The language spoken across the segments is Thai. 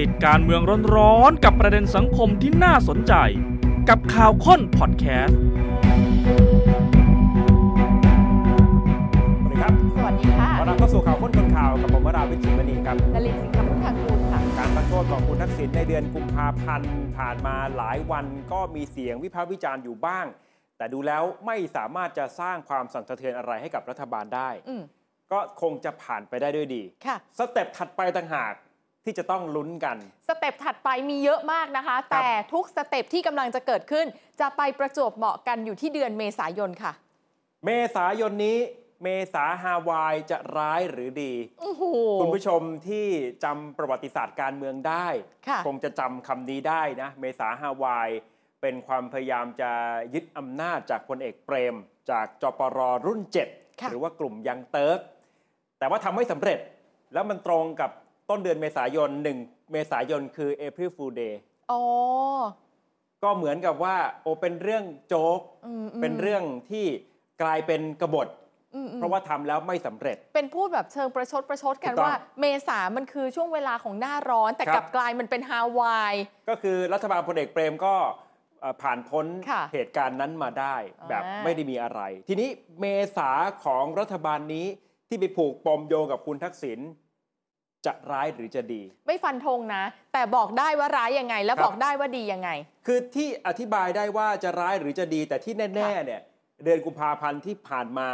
ติดการเมืองร้อนๆกับประเด็นสังคมที่น่าสนใจ กับข่าวค้นพอดแคสต์สวัสดีครับสวัสดีค่ะขอรับเข้าสู่ข่าวค้นคนข่าวกับผมวราวิจิตรมณีครับนลินทร์สิงห์พุทธากูลค่ะ การพักโทษของคุณทักษิณในเดือนกุมภาพันธ์ผ่านมาหลายวันก็มีเสียงวิพากษ์วิจารณ์อยู่บ้าง แต่ดูแล้วไม่สามารถจะสร้างความสั่นสะเทือนอะไรให้กับรัฐบาลได้อืมก็คงจะผ่านไปได้ด้วยดี ค่ะ step ถัดไปต่างหาก ที่จะต้องลุ้นกัน step ถัดไปมีเยอะมากนะคะ แต่ทุก step ที่กำลังจะเกิดขึ้น จะไปประจวบเหมาะกันอยู่ที่เดือนเมษายนค่ะ เมษายนนี้เมษาฮาวายจะร้ายหรือดีโอ้โหคุณผู้ชมที่จำประวัติศาสตร์การเมืองได้ค่ะคงจะจำคำนี้ได้นะ เมษาฮาวาย เป็นความพยายามจะยึดอำนาจจากพลเอกเปรม จากจปรรุ่น7ค่ะหรือว่ากลุ่มยังเติร์กแต่ว่าทำไม่สำเร็จแล้วมันตรงกับ ต้นเดือนเมษายน 1 เมษายนคือ April Fool Day อ๋อ ก็เหมือนกับว่าโอเป็นเรื่องโจ๊ก อืมๆเป็นเรื่องที่กลายเป็นกบฏ อืมๆเพราะว่าทำแล้วไม่สำเร็จ เป็นพูดแบบเชิงประชดประชดกันถูกต้องว่า เมษามันคือช่วงเวลาของหน้าร้อน แต่ครับ กลับกลายมันเป็นฮาวาย ก็คือรัฐบาลพลเอกเปรมก็เอ่อผ่านพ้นค่ะเหตุการณ์นั้นมาได้อ่าแบบไม่ได้มีอะไร ทีนี้เมษาของรัฐบาลนี้ที่ไปผูกปมโยงกับคุณทักษิณ จะร้ายหรือจะดี ไม่ฟันธงนะ แต่บอกได้ว่าร้ายยังไง แล้วครับบอกได้ว่าดียังไง คือที่อธิบายได้ว่าจะร้ายหรือจะดี แต่ที่แน่ๆเนี่ยเดือนกุมภาพันธ์ที่ผ่านมา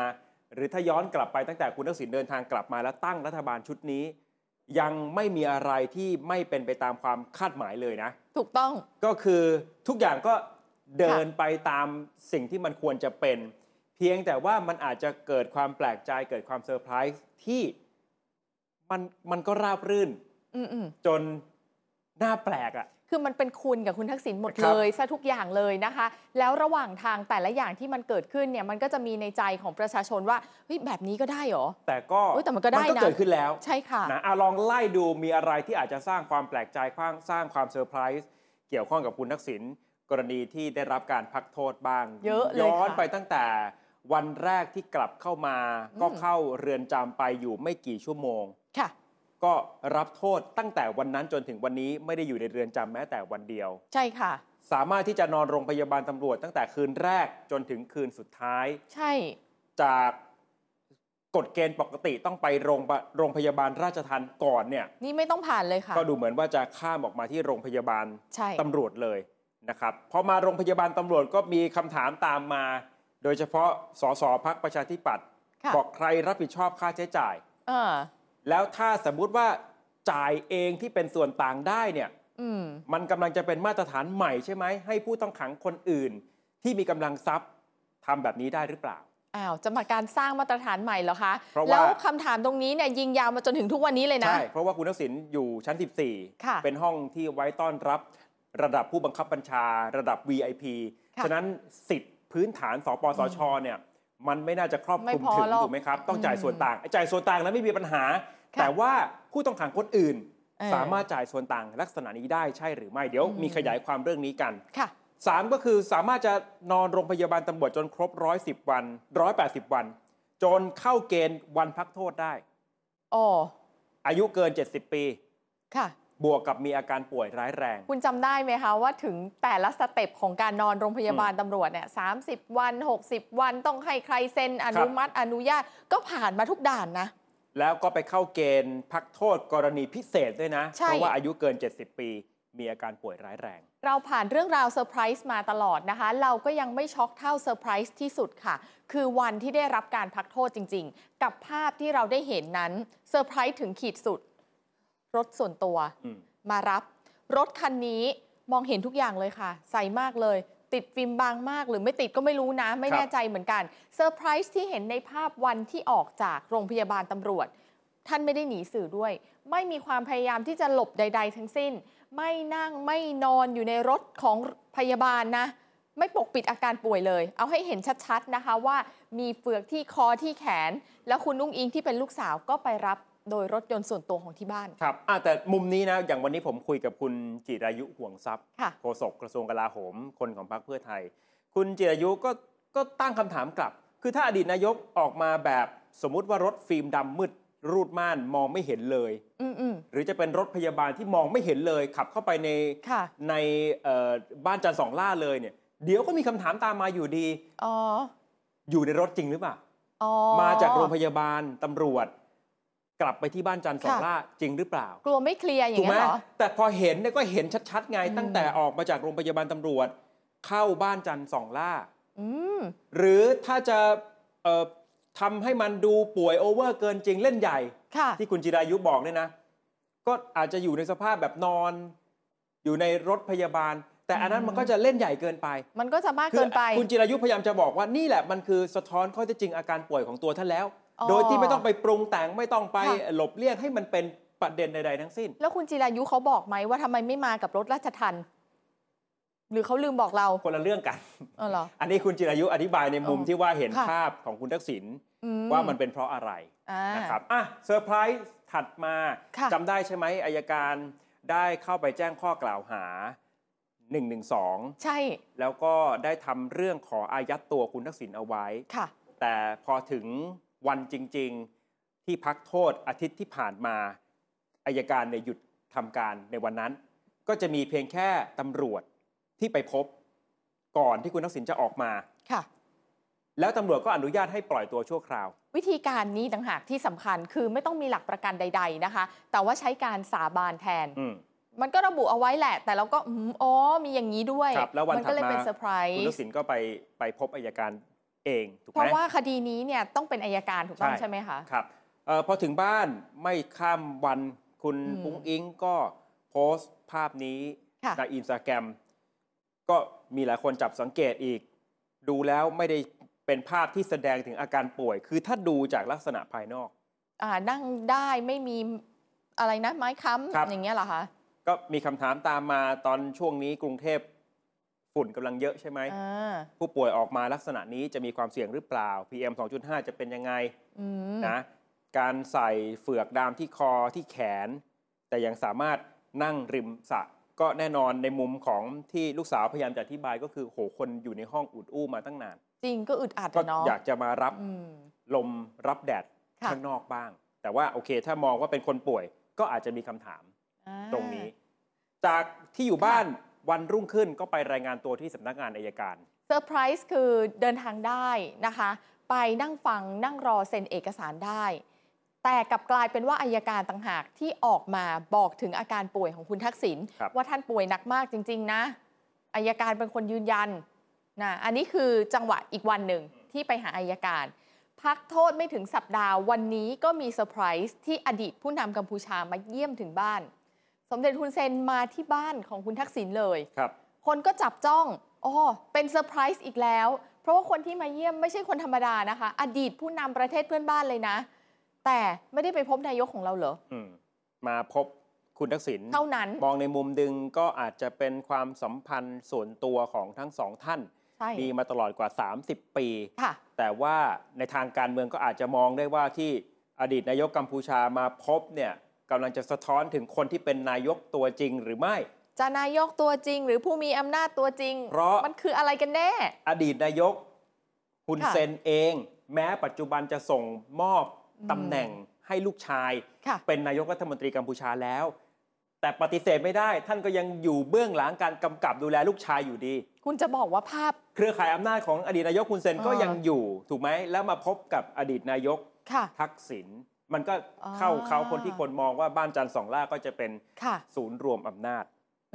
หรือถ้าย้อนกลับไปตั้งแต่คุณทักษิณเดินทางกลับมาแล้วตั้งรัฐบาลชุดนี้ ยังไม่มีอะไรที่ไม่เป็นไปตามความคาดหมายเลยนะ ถูกต้องก็คือทุกอย่างก็เดินไปตามสิ่งที่มันควรจะเป็น เพียงแต่ว่ามันอาจจะเกิดความแปลกใจเกิดความเซอร์ไพรส์ที่ มันมันก็ราบรื่นอืมๆจนน่าแปลกอะ่ะ คือมันเป็นคุณกับคุณทักษิณหมดครับเลยซะทุกอย่างเลยนะคะ แล้วระหว่างทางแต่ละอย่างที่มันเกิดขึ้นเนี่ยมันก็จะมีในใจของประชาชนว่าเฮ้ยแบบนี้ก็ได้เหรอ แต่ก็เอ้ยแต่มันก็ได้นะเกิดขึ้นแล้ว ใช่ค่ะนะอะลองไล่ดูมีอะไรที่อาจจะสร้างความแปลกใจสร้างความเซอร์ไพรส์เกี่ยวข้องกับคุณทักษิณกรณีที่ได้รับการพักโทษบ้าง เยอะเลยย้อนค่ะไปตั้งแต่วันแรกที่กลับเข้ามาอืมก็เข้าเรือนจำไปอยู่ไม่กี่ชั่วโมง ค่ะ ก็รับโทษตั้งแต่วันนั้นจนถึงวันนี้ไม่ได้อยู่ในเรือนจำแม้แต่วันเดียว ใช่ค่ะ สามารถที่จะนอนโรงพยาบาลตำรวจตั้งแต่คืนแรกจนถึงคืนสุดท้าย ใช่ จากกฎเกณฑ์ปกติต้องไปโรงพโรงพยาบาลราชทันก่อนเนี่ย นี่ไม่ต้องผ่านเลยค่ะ ก็ดูเหมือนว่าจะข้ามออกมาที่โรงพยาบาลใช่ ตำรวจเลยนะครับพอมาโรงพยาบาลตำรวจก็มีคำถามตามมา โดยเฉพาะสสพักประชาธิปัตย์ค่ะ บอกใครรับผิดชอบค่าใช้จ่าย เออ แล้วถ้าสมมุติว่าจ่ายเองที่เป็นส่วนต่างได้เนี่ยอืมมันกำลังจะเป็นมาตรฐานใหม่ใช่ไหม ให้ผู้ต้องขังคนอื่น ที่มีกำลังทรัพย์ทำแบบนี้ได้หรือเปล่าอ้าวจะมาการสร้างมาตรฐานใหม่เหรอคะเพราะว่าแล้วคำถามตรงนี้เนี่ยยิงยาวมาจนถึงทุกวันนี้เลยนะใช่เพราะว่าคุณทักษิณอยู่ชั้นค่ะ14 เป็นห้องที่ไว้ต้อนรับระดับผู้บังคับบัญชา ระดับ VIP ค่ะฉะนั้นสิทธิ์พื้นฐานสปสชเนี่ย มันไม่น่าจะครอบคลุมไม่พอถึงหรอกถูกไหมครับ ต้องจ่ายอืมส่วนต่างไอ้จ่ายส่วนต่างนั้นไม่มีปัญหาค่ะแต่ว่าผู้ต้องขังคนอื่นเออสามารถจ่ายส่วนต่างลักษณะนี้ได้ใช่หรือไม่เดี๋ยวอืมมีขยายความเรื่องนี้กันค่ะสามก็คือสามารถจะนอนโรงพยาบาลตำรวจจนครบ110วัน180วัน จนเข้าเกณฑ์วันพักโทษได้อ๋ออายุเกิน70ปี ค่ะ บวกกับมีอาการป่วยร้ายแรง คุณจำได้ไหมคะว่าถึงแต่ละ step ของการนอนโรงพยาบาลตำรวจเนี่ย30 วัน 60 วันต้องให้ใครเซ็นอนุมัติอนุญาตก็ผ่านมาทุกด่านนะ แล้วก็ไปเข้าเกณฑ์พักโทษกรณีพิเศษด้วยนะ ใช่ เพราะว่าอายุเกิน 70 ปี มีอาการป่วยร้ายแรง เราผ่านเรื่องราวเซอร์ไพรส์มาตลอดนะคะ เราก็ยังไม่ช็อกเท่าเซอร์ไพรส์ที่สุดค่ะ คือวันที่ได้รับการพักโทษจริง ๆ กับภาพที่เราได้เห็นนั้นเซอร์ไพรส์ถึงขีดสุด รถส่วนตัวอืมมารับ รถคันนี้มองเห็นทุกอย่างเลยค่ะ ใสมากเลย ติดฟิล์มบางมากหรือไม่ติดก็ไม่รู้นะ ไม่แน่ใจเหมือนกันเซอร์ไพรส์ที่เห็นในภาพวันที่ออกจากโรงพยาบาลตำรวจ ท่านไม่ได้หนีสื่อด้วย ไม่มีความพยายามที่จะหลบใด ๆ ทั้งสิ้น ไม่นั่งไม่นอนอยู่ในรถของพยาบาลนะไม่ปกปิดอาการป่วยเลย เอาให้เห็นชัด ๆ นะคะว่ามีเฟือกที่คอที่แขน แล้วคุณนุ่งอิงที่เป็นลูกสาวก็ไปรับ โดยรถยนต์ส่วนตัวของที่บ้าน ครับอะแต่มุมนี้นะ อย่างวันนี้ผมคุยกับคุณจิรายุห่วงทรัพย์ค่ะ โฆษกกระทรวงกลาโหม คนของพรรคเพื่อไทย คุณจิรายุก็ก็ตั้งคำถามกลับ คือถ้าอดีตนายกออกมาแบบสมมุติว่ารถฟิล์มดำมืดรูดม่านมองไม่เห็นเลย อืมอืมหรือจะเป็นรถพยาบาลที่มองไม่เห็นเลย ขับเข้าไปใน ค่ะ ในเอ่อบ้านจันทร์สองล่าเลยเนี่ย เดี๋ยวก็มีคำถามตามมาอยู่ดี อ๋อ อยู่ในรถจริงหรือเปล่า อ๋อ มาจากโรงพยาบาลตำรวจ กลับไปที่บ้านจันทร์สองค่ะ ล่าจริงหรือเปล่า กลัวไม่เคลียร์อย่าถูงกไหมเงี้ยเหรอ แต่พอเห็นเนี่ยก็เห็นชัดๆไง อืม ตั้งแต่ออกมาจากโรงพยาบาลตำรวจ เข้าบ้านจันทร์สองล่า อืม หรือถ้าจะเอ่อทำให้มันดูป่วยโอเวอร์เกินจริงเล่นใหญ่ ค่ะ ที่คุณจิรายุบอกเนี่ยนะ ก็อาจจะอยู่ในสภาพแบบนอน อยู่ในรถพยาบาล แต่อันนั้นอืมมันก็จะเล่นใหญ่เกินไป มันก็จะมากคืเกินไป คุณจิรายุพยายามจะบอกว่านี่แหละมันคือสะท้อนข้อเท็จจริงอาการป่วยของตัวท่านแล้วอ๋อ โดยที่ไม่ต้องไปปรุงแต่งไม่ต้องไปค่ะหลบเลี่ยงให้มันเป็นประเด็นใดๆทั้งสิ้น แล้วคุณจิรายุเขาบอกไหมว่าทำไมไม่มากับรถราชทันหรือเขาลืมบอกเราคนละเรื่องกันเออเหรออันนี้คุณจิรายุอธิบายในมุมเออที่ว่าเห็นค่ะภาพของคุณทักษิณอืว่ามันเป็นเพราะอะไรอ่านะครับอะเซอร์ไพรส์ถัดมาค่ะจำได้ใช่ไหมอายการได้เข้าไปแจ้งข้อกล่าวหา 112 ใช่ แล้วก็ได้ทำเรื่องขออายัดตัวคุณทักษิณเอาไว้ค่ะ แต่พอถึงวันจริง ๆ ที่พักโทษอาทิตย์ที่ผ่านมาอายการเนี่ยหยุดทำการในวันนั้น ก็จะมีเพียงแค่ตำรวจที่ไปพบก่อนที่คุณทักษิณจะออกมาค่ะ แล้วตำรวจก็อนุญาตให้ปล่อยตัวชั่วคราว วิธีการนี้ต่างหากที่สำคัญคือไม่ต้องมีหลักประกันใด ๆนะคะ แต่ว่าใช้การสาบานแทนอืมมันก็ระบุเอาไว้แหละ แต่เราก็อืมอ๋อมีอย่างนี้ด้วยครับแล้ววันมัก็เลยถัดมาเป็นเซอร์ไพรคุณทักส์ษิณก็ไปไปพบอายการ เองถูกเพไหมราะว่าคดีนี้เนี่ยต้องเป็นอายการถูกต้องใช่ใช่ไหมคะครับเออพอถึงบ้านไม่ข้ามวันคุณอืมปุ้งอิงก็โพสต์ภาพนี้ค่ะในอินสตาแกรมก็มีหลายคนจับสังเกตอีก ดูแล้วไม่ได้เป็นภาพที่แสดงถึงอาการป่วย คือถ้าดูจากลักษณะภายนอกอ่านั่งได้ไม่มีอะไรนะไม้ค้ครับำอย่างเงี้ยเหรอคะก็มีคำถามตามมาตอนช่วงนี้กรุงเทพ ฝุ่นกำลังเยอะใช่ไหมอ่าผู้ป่วยออกมาลักษณะนี้จะมีความเสี่ยงหรือเปล่า PM 2.5 จะเป็นยังไงอืมนะการใส่เฟือกดามที่คอที่แขน แต่ยังสามารถนั่งริมสระก็แน่นอนในมุมของที่ลูกสาวพยายามจะอธิบายก็คือโหคนอยู่ในห้องอุดอู้มาตั้งนาน จริงก็อึดอัดก็อะเนาะอยากจะมารับอืมลมรับแดดค่ะข้างนอกบ้าง แต่ว่าโอเค ถ้ามองว่าเป็นคนป่วยก็อาจจะมีคำถามอ่าตรงนี้ จากที่อยู่บ้าน วันรุ่งขึ้นก็ไปรายงานตัวที่สำนักงานอายการเซอร์ไพรส์คือเดินทางได้นะคะ ไปนั่งฟังนั่งรอเซ็นเอกสารได้ แต่กลับกลายเป็นว่าอัยการต่างหากที่ออกมาบอกถึงอาการป่วยของคุณทักษิณครับว่าท่านป่วยหนักมากจริง ๆ นะอัยการเป็นคนยืนยันนะอันนี้คือจังหวะอีกวันหนึ่งที่ไปหาอัยการ พักโทษไม่ถึงสัปดาห์วันนี้ก็มีเซอร์ไพรส์ที่อดีตผู้นำกัมพูชามาเยี่ยมถึงบ้าน สมเด็จฮุนเซนมาที่บ้านของคุณทักษิณเลยครับ คนก็จับจ้องอ๋อเป็นเซอร์ไพรส์อีกแล้ว เพราะว่าคนที่มาเยี่ยมไม่ใช่คนธรรมดานะคะ อดีตผู้นำประเทศเพื่อนบ้านเลยนะ แต่ไม่ได้ไปพบนายกของเราเหรออืมมาพบคุณทักษิณเท่านั้น มองในมุมหนึ่งก็อาจจะเป็นความสัมพันธ์ส่วนตัวของทั้งสองท่านใช่มีมาตลอดกว่า 30 ปีค่ะแต่ว่าในทางการเมืองก็อาจจะมองได้ว่าที่อดีตนายกกัมพูชามาพบเนี่ย กำลังจะสะท้อนถึงคนที่เป็นนายกตัวจริงหรือไม่ จะนายกตัวจริงหรือผู้มีอำนาจตัวจริง เพราะ มันคืออะไรกันแน่ อดีตนายกฮุนค่ะ เซนเอง แม้ปัจจุบันจะส่งมอบอืมตำแหน่งให้ลูกชาย ค่ะ เป็นนายกรัฐมนตรีกัมพูชาแล้ว แต่ปฏิเสธไม่ได้ ท่านก็ยังอยู่เบื้องหลังการกำกับดูแลลูกชายอยู่ดี คุณจะบอกว่าภาพ เครือข่ายอำนาจของอดีตนายกฮุนเซนก็อ่ายัยังอยู่ ถูกไหมแล้วมาพบกับอดีตนายกค่ะ ทักษิณ มันก็เข้าอ่าเขาคนที่คนมองว่าบ้านจันทร์ส่องหล้าก็จะเป็นค่ะศูนย์รวมอำนาจ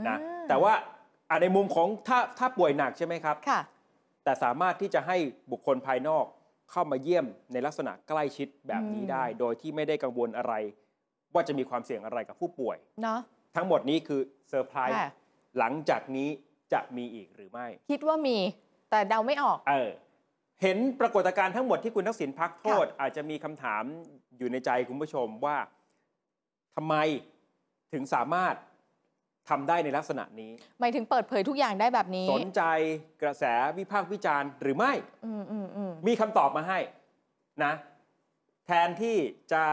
นะอ่าแต่ว่าอะในมุมของถ้าถ้าป่วยหนักใช่ไหมครับค่ะแต่สามารถที่จะให้บุคคลภายนอกเข้ามาเยี่ยมในลักษณะใกล้ชิดแบบนี้อืมได้ โดยที่ไม่ได้กังวลอะไร ว่าจะมีความเสี่ยงอะไรกับผู้ป่วยเนาะทั้งหมดนี้คือเซอร์ไพรส์ค่ะหลังจากนี้จะมีอีกหรือไม่ คิดว่ามีแต่เดาไม่ออก เออ เห็นปรากฏการณ์ทั้งหมดที่คุณทักษิณพักโทษ อาจจะมีคำถามอยู่ในใจคุณผู้ชมว่าทำไมถึงสามารถทำได้ในลักษณะนี้ หมายถึงเปิดเผยทุกอย่างได้แบบนี้ สนใจกระแสวิพากษ์วิจารณ์หรือไม่อืมอืมอืมมีคำตอบมาให้นะ แทนที่จะ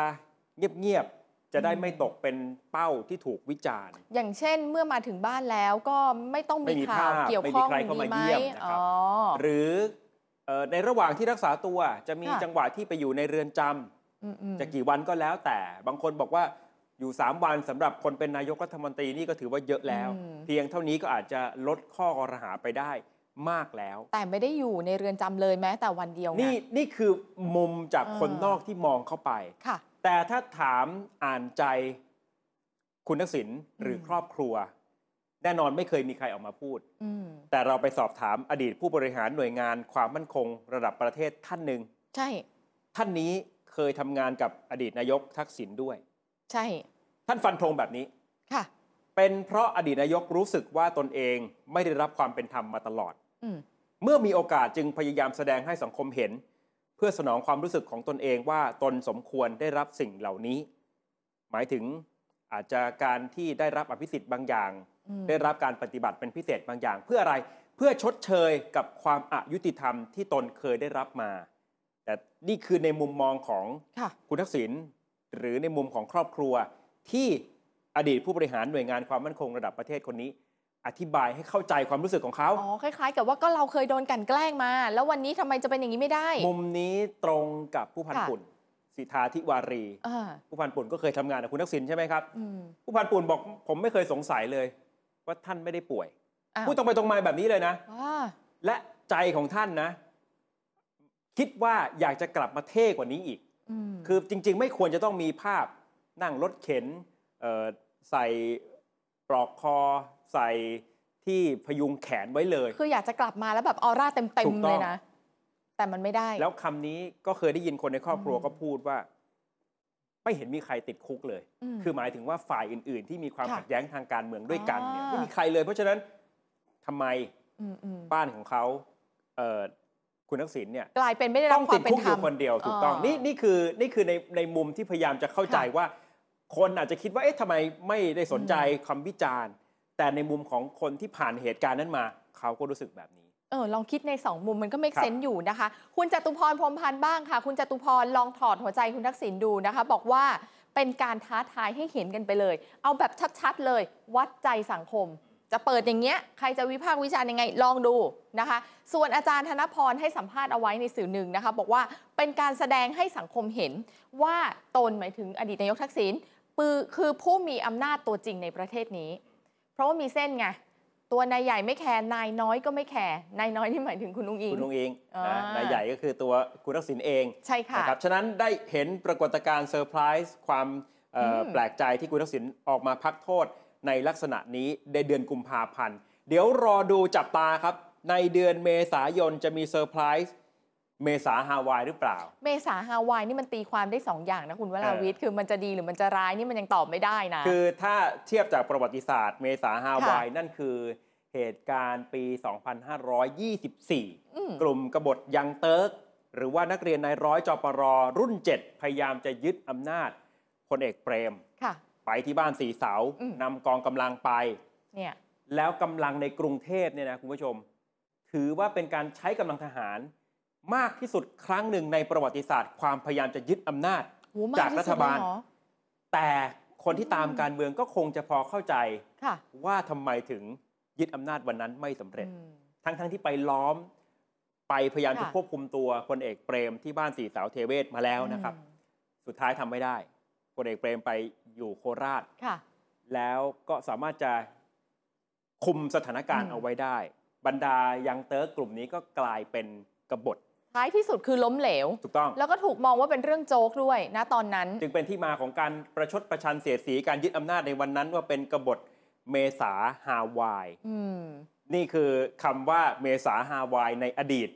เงียบๆจะได้ไม่ตกเป็นเป้าที่ถูกวิจารณ์ อย่างเช่นเมื่อมาถึงบ้านแล้วก็ไม่ต้องไม่มีมีข่าวภาพเกี่ยวไม่ข้มีองใครเข้ามาไหมเยี่ยมนะครับอ๋อหรือเอ่อ ในระหว่างที่รักษาตัวจะมีค่ะจังหวะที่ไปอยู่ในเรือนจอืมอืมจะกี่วันก็แล้วแต่บางคนบอกว่าอยู่ 3 วันสำหรับคนเป็นนายกรัฐมนตรีนี่ก็ถือว่าเยอะแล้วอืมเพียงเท่านี้ก็อาจจะลดข้อกรหาไปได้มากแล้ว แต่ไม่ได้อยู่ในเรือนจำเลยแม้แต่วันเดียวไงนี่นี่คือมุมจากเออคนนอกที่มองเข้าไปค่ะ แต่ถ้าถามอ่านใจคุณทักษิณหรืออมครอบครัว แน่นอนไม่เคยมีใครออกมาพูดอืมแต่เราไปสอบถามอดีตผู้บริหารหน่วยงานความมั่นคงระดับประเทศท่านหนึ่งใช่ ท่านนี้เคยทำงานกับอดีตนายกทักษิณด้วย ใช่ ท่านฟันธงแบบนี้ค่ะ เป็นเพราะอดีตนายกรู้สึกว่าตนเองไม่ได้รับความเป็นธรรมมาตลอดอืมเมื่อมีโอกาสจึงพยายามแสดงให้สังคมเห็น เพื่อสนองความรู้สึกของตนเองว่าตนสมควรได้รับสิ่งเหล่านี้ หมายถึงอาจจะการที่ได้รับอภิสิทธิ์บางอย่างอืม ได้รับการปฏิบัติเป็นพิเศษบางอย่าง เพื่ออะไรเพื่อชดเชยกับความอายุติธรรมที่ตนเคยได้รับมา แต่นี่คือในมุมมองของค่ะคุณทักษิณหรือในมุมของครอบครัวที่อดีตผู้บริหารหน่วยงานความมั่นคงระดับประเทศคนนี้ อธิบายให้เข้าใจความรู้สึกของเขาอ๋อคล้ายๆ กับว่าก็เราเคยโดนกลันแกล้งมา แล้ววันนี้ทำไมจะเป็นอย่างนี้ไม่ได้ มุมนี้ตรงกับผู้พันค่ะปุ่นสิทธาธิวารีอ่าผู้พันปุ่นก็เคยทำงานกับคุณทักษิณใช่ไหมครับอืมผู้พันปุ่นบอกผมไม่เคยสงสัยเลย ว่าท่านไม่ได้ป่วย อ้าวพูดตรงไปตรงมาแบบนี้เลยนะ ว้าและใจของท่านนะ คิดว่าอยากจะกลับมาเท่กว่านี้อีกอืมคือจริง ๆ ไม่ควรจะต้องมีภาพนั่งรถเข็นเอ่อใส่ปลอกคอ ใส่ที่พยุงแขนไว้เลย คืออยากจะกลับมาแล้วแบบออร่าเต็มถูกๆต้เลอง ยนะ แต่มันไม่ได้ แล้วคำนี้ก็เคยได้ยินคนในครอบครัวอืม ก็พูดว่า ไม่เห็นมีใครติดคุกเลยมคือหมายถึงว่าฝ่ายอื่น ๆ ที่มีความค่ะขัดแย้งทางการเมืองด้วยกันเนี่ยอ่าไม่มีใครเลย เพราะฉะนั้นทำไมมอืมบ้านของเขาเอ่อคุณทักษิณเนี่ยกลายเป็นไม่ได้รัต้บองควาติมดเป็นคุกธอรรมยู่คนเดียวถูกต้องอ๋อนี่นี่คือนี่คือในในมุมที่พยายามจะเข้าใจค่ะว่า คนอาจจะคิดว่าเอ๊ะทำไมไม่ได้สนใจคำวิจารณ์ แต่ในมุมของคนที่ผ่านเหตุการณ์นั้นมา เขาก็รู้สึกแบบนี้ เออลองคิดในสองมุมมันก็ไม่ครับเซนอยู่นะคะ คุณจตุพรพรหมพันธ์บ้างค่ะ คุณจตุพรลองถอดหัวใจคุณทักษิณดูนะคะ บอกว่าเป็นการท้าทายให้เห็นกันไปเลย เอาแบบชัดๆเลย วัดใจสังคม จะเปิดอย่างเงี้ยใครจะวิพากษ์วิจารณ์ยังไงลองดูนะคะ ส่วนอาจารย์ธนพรให้สัมภาษณ์เอาไว้ในสื่อหนึ่งนะคะ บอกว่าเป็นการแสดงให้สังคมเห็นว่าตนหมายถึงอดีตนายกทักษิณปือคือผู้มีอำนาจตัวจริงในประเทศนี้ เพราะว่ามีเส้นไง ตัวนายใหญ่ไม่ care นายน้อยก็ไม่ care นายน้อยนี่หมายถึงคุณอุ๊งอิ๊ง คุณลุงเองอ่านะนายใหญ่ก็คือตัวคุณทักษิณเองใช่ค่ะนะครับฉะนั้นได้เห็นปรากฏการณ์เซอร์ไพรส์ความเอ่ออมแปลกใจที่คุณทักษิณออกมาพักโทษในลักษณะนี้ในเดือนกุมภาพันธ์ เดี๋ยวรอดูจับตาครับ ในเดือนเมษายนจะมีเซอร์ไพรส์ เมษาฮาวายหรือเปล่า เมษาฮาวายนี่มันตีความได้สองอย่างนะคุณวราวิทย์คือมันจะดีหรือมันจะร้ายนี่มันยังตอบไม่ได้นะ คือถ้าเทียบจากประวัติศาสตร์ เมษาฮาวายนั่นคือเหตุการณ์ปี 2524อืมกลุ่มกบฏยังเติร์ก หรือว่านักเรียนนายร้อยจปรรุ่น 7 พยายามจะยึดอำนาจพลเอกเปรมค่ะไปที่บ้านสีเสาอืมนำกองกำลังไปเนี่ยแล้วกำลังในกรุงเทพเนี่ยนะคุณผู้ชม ถือว่าเป็นการใช้กำลังทหาร มากที่สุดครั้งหนึ่งในประวัติศาสตร์ ความพยายามจะยึดอำนาจโหมากจากที่รัสุฐดเลยบาลเหรอแต่คนที่ตามการเมืองก็คงจะพอเข้าใจค่ะว่าทำไมถึงยึดอำนาจวันนั้นไม่สำเร็จอืมทั้งๆที่ไปล้อม ไปพยายามจะค่ะควบคุมตัวพลเอกเปรมที่บ้านสีเสาเทเวศมาแล้วนะครับอืมสุดท้ายทำไม่ได้พลเอกเปรมไปอยู่โคราชค่ะแล้วก็สามารถจะคุมสถานการอืณ์มเอาไว้ได้ บรรดายังเติร์กกลุ่มนี้ก็กลายเป็นกบฏ ท้ายที่สุดคือล้มเหลว ถูกต้อง แล้วก็ถูกมองว่าเป็นเรื่องโจ๊กด้วยนะตอนนั้น จึงเป็นที่มาของการประชดประชันเสียดสีการยึดอำนาจในวันนั้นว่าเป็นกบฏเมษาฮาวายอืมนี่คือคำว่าเมษาฮาวายในอดีต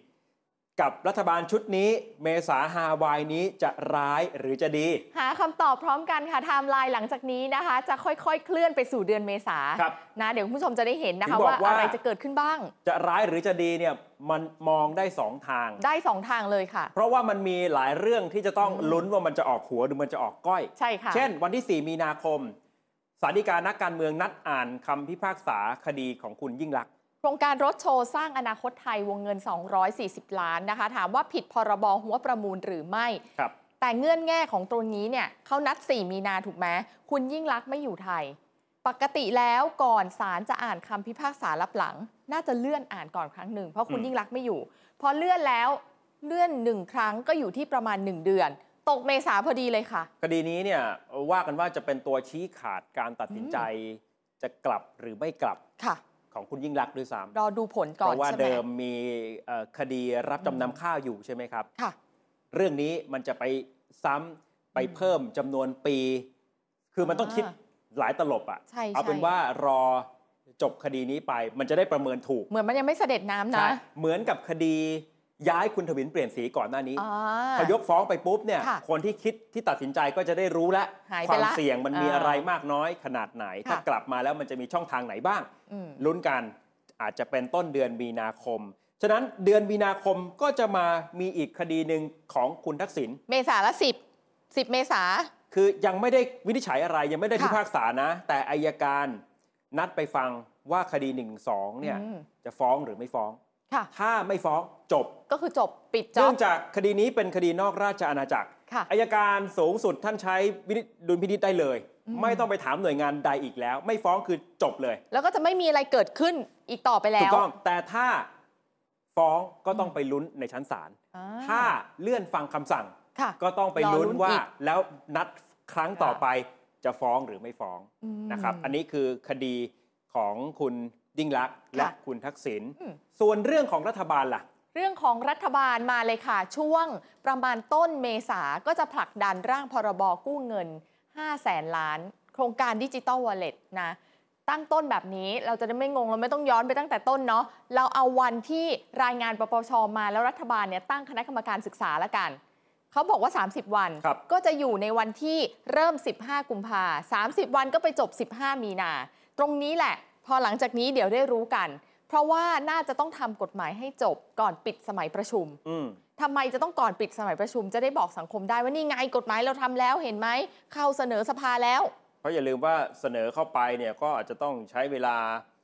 กับรัฐบาลชุดนี้ เมษาฮาวายนี้จะร้ายหรือจะดี หาคำตอบพร้อมกันค่ะไทม์ไลน์หลังจากนี้นะคะ จะค่อยๆ เคลื่อนไปสู่เดือนเมษาครับนะเดี๋ยวคุณผู้ชมจะได้เห็นนะถึคะงบอกว่าว่า อะไรจะเกิดขึ้นบ้าง จะร้ายหรือจะดีเนี่ยมันมองได้สองทาง ได้สองทางเลยค่ะ เพราะว่ามันมีหลายเรื่องที่จะต้องอืมลุ้นว่ามันจะออกหัวหรือมันจะออกก้อย ใช่ค่ะ เช่น วันที่ 4 มีนาคมสารดีการนักการเมืองนัดอ่านคำพิพากษาคดีของคุณยิ่งลักษณ์ โครงการรถโชว์สร้างอนาคตไทยวงเงิน 240 ล้านนะคะ ถามว่าผิดพรบหัวประมูลหรือไม่ครับแต่เงื่อนแง่ของตรงนี้เนี่ยเขานัด 4 มีนาถูกไหมคุณยิ่งรักษณ์ไม่อยู่ไทย ปกติแล้วก่อนศาลจะอ่านคำพิพากษารับหลัง น่าจะเลื่อนอ่านก่อนครั้งหนึ่งเพราะคุณอืมยิ่งรักษณ์ไม่อยู่ พอเลื่อนแล้วเลื่อนหนึ่งครั้งก็อยู่ที่ประมาณ 1 เดือน ตกเมษาพอดีเลยค่ะ คดีนี้เนี่ยว่ากันว่าจะเป็นตัวชี้ขาดการตัดสินใจ จะกลับหรือไม่กลับค่ะ ของคุณยิ่งรักษณ์ด้วยซ้ำรอดูผลเพก่อนราะว่าใช่ไหมเดิมมีเอ่อคดีรับจำนำข้าวอยู่ใช่ไหมครับค่ะเรื่องนี้มันจะไปซ้ำไปเพิ่มจำนวนปี คือมันต้องคิดอ่าหลายตลบอะใช่เอาเป็นใช่ว่ารอจบคดีนี้ไปมันจะได้ประเมินถูก เหมือนมันยังไม่เสด็จน้ำนะใช่เหมือนกับคดี ย้ายคุณทวินเปลี่ยนสีก่อนหน้านี้อ่าพอยกฟ้องไปปุ๊บเนี่ย ค่ะคนที่คิดที่ตัดสินใจก็จะได้รู้แล้วหายไปความละเสี่ยงมันมีอ่าอะไรมากน้อยขนาดไหน ถ้าค่ะ กลับมาแล้วมันจะมีช่องทางไหนบ้าง อืม ลุ้นกันอาจจะเป็นต้นเดือนมีนาคม ฉะนั้นเดือนมีนาคมก็จะมามีอีกคดีหนึ่งของคุณทักษิณ เมษาละสิบสิบเมษา คือยังไม่ได้วินิจฉัยอะไรยังไม่ได้ค่ะพิพากษานะ แต่อายการนัดไปฟังว่าคดี1นึเนี่ยอืม จะฟ้องหรือไม่ฟ้อง ค่ะถ้าไม่ฟ้องจบ ก็คือจบปิดจเนื่ออบงจากคดีนี้เป็นคดีนอกราชอาณาจักรค่ะ อายการสูงสุดท่านใช้วินิจดุลพินิจได้เลยอืมไม่ต้องไปถามหน่วยงานใดอีกแล้ว ไม่ฟ้องคือจบเลย แล้วก็จะไม่มีอะไรเกิดขึ้นอีกต่อไปแล้ถูวกต้องแต่ถ้าฟ้องก็ต้องไปลุ้นในชั้นศาลอ่ถ้าเลื่อนฟังคำสั่ง ค่ะ ก็ต้องไปลุ้นรอลุ้นว่าอีกแล้วนัดครั้งต่อค่ะไปจะฟ้องหรือไม่ฟ้องอืมนะครับ อันนี้คือคดีของคุณ ยิ่งลักษณ์และค่ะคุณทักษิณอืมส่วนเรื่องของรัฐบาลล่ะ เรื่องของรัฐบาลมาเลยค่ะ ช่วงประมาณต้นเมษาก็จะผลักดันร่างพรบกู้เงิน 5 แสนล้าน โครงการดิจิตอลวอลเล็ตนะตั้งต้นแบบนี้เราจะได้ไม่งง เราไม่ต้องย้อนไปตั้งแต่ต้นเนาะเราเอาวันที่รายงานปปชมาแล้วรัฐบาลเนี่ยตั้งคณะกรรมการศึกษาละกันเขาบอกว่า 30 วันครับก็จะอยู่ในวันที่เริ่ม 15 กุมภา30 วันก็ไปจบ 15 มีนา ตรงนี้แหละ พอหลังจากนี้เดี๋ยวได้รู้กัน เพราะว่าน่าจะต้องทำกฎหมายให้จบก่อนปิดสมัยประชุมอืมทำไมจะต้องก่อนปิดสมัยประชุม จะได้บอกสังคมได้ว่านี่ไงกฎหมายเราทำแล้วเห็นไหมเข้าเสนอสภาแล้ว เพราะอย่าลืมว่าเสนอเข้าไปเนี่ยก็อาจจะต้องใช้เวลา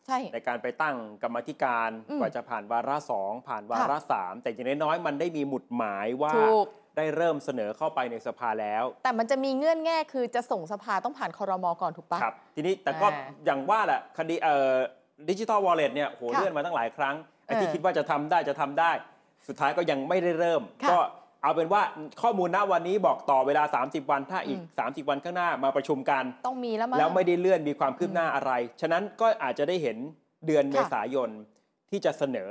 ใช่ในการไปตั้งกรรมาธิการอืมกว่าจะผ่านวาระสองผ่านวาระสามแต่อย่างน้อยๆมันได้มีหมุดหมายว่าถูก ได้เริ่มเสนอเข้าไปในสภาแล้ว แต่มันจะมีเงื่อนแง่คือจะส่งสภาต้องผ่านคอรมอก่อนถูกปะ ครับ ทีนี้แต่ก็อ่าอย่างว่าแหละคดีเอ่อดิจิทัลวอลเล็ตเนี่ยโหค่ะเลื่อนมาตั้งหลายครั้งไอ้ที่เออคิดว่าจะทำได้จะทำได้ สุดท้ายก็ยังไม่ได้เริ่ม ค่ะก็เอาเป็นว่าข้อมูลณวันนี้บอกต่อเวลา 30 วันถ้าอีก อืม 30 วันข้างหน้ามาประชุมกัน ต้องมีแล้วมั้ง แล้วไม่ได้เลื่อนมีความคืบหน้าอะไร ฉะนั้นก็อาจจะได้เห็นเดือนค่ะ เมษายนที่จะเสนอ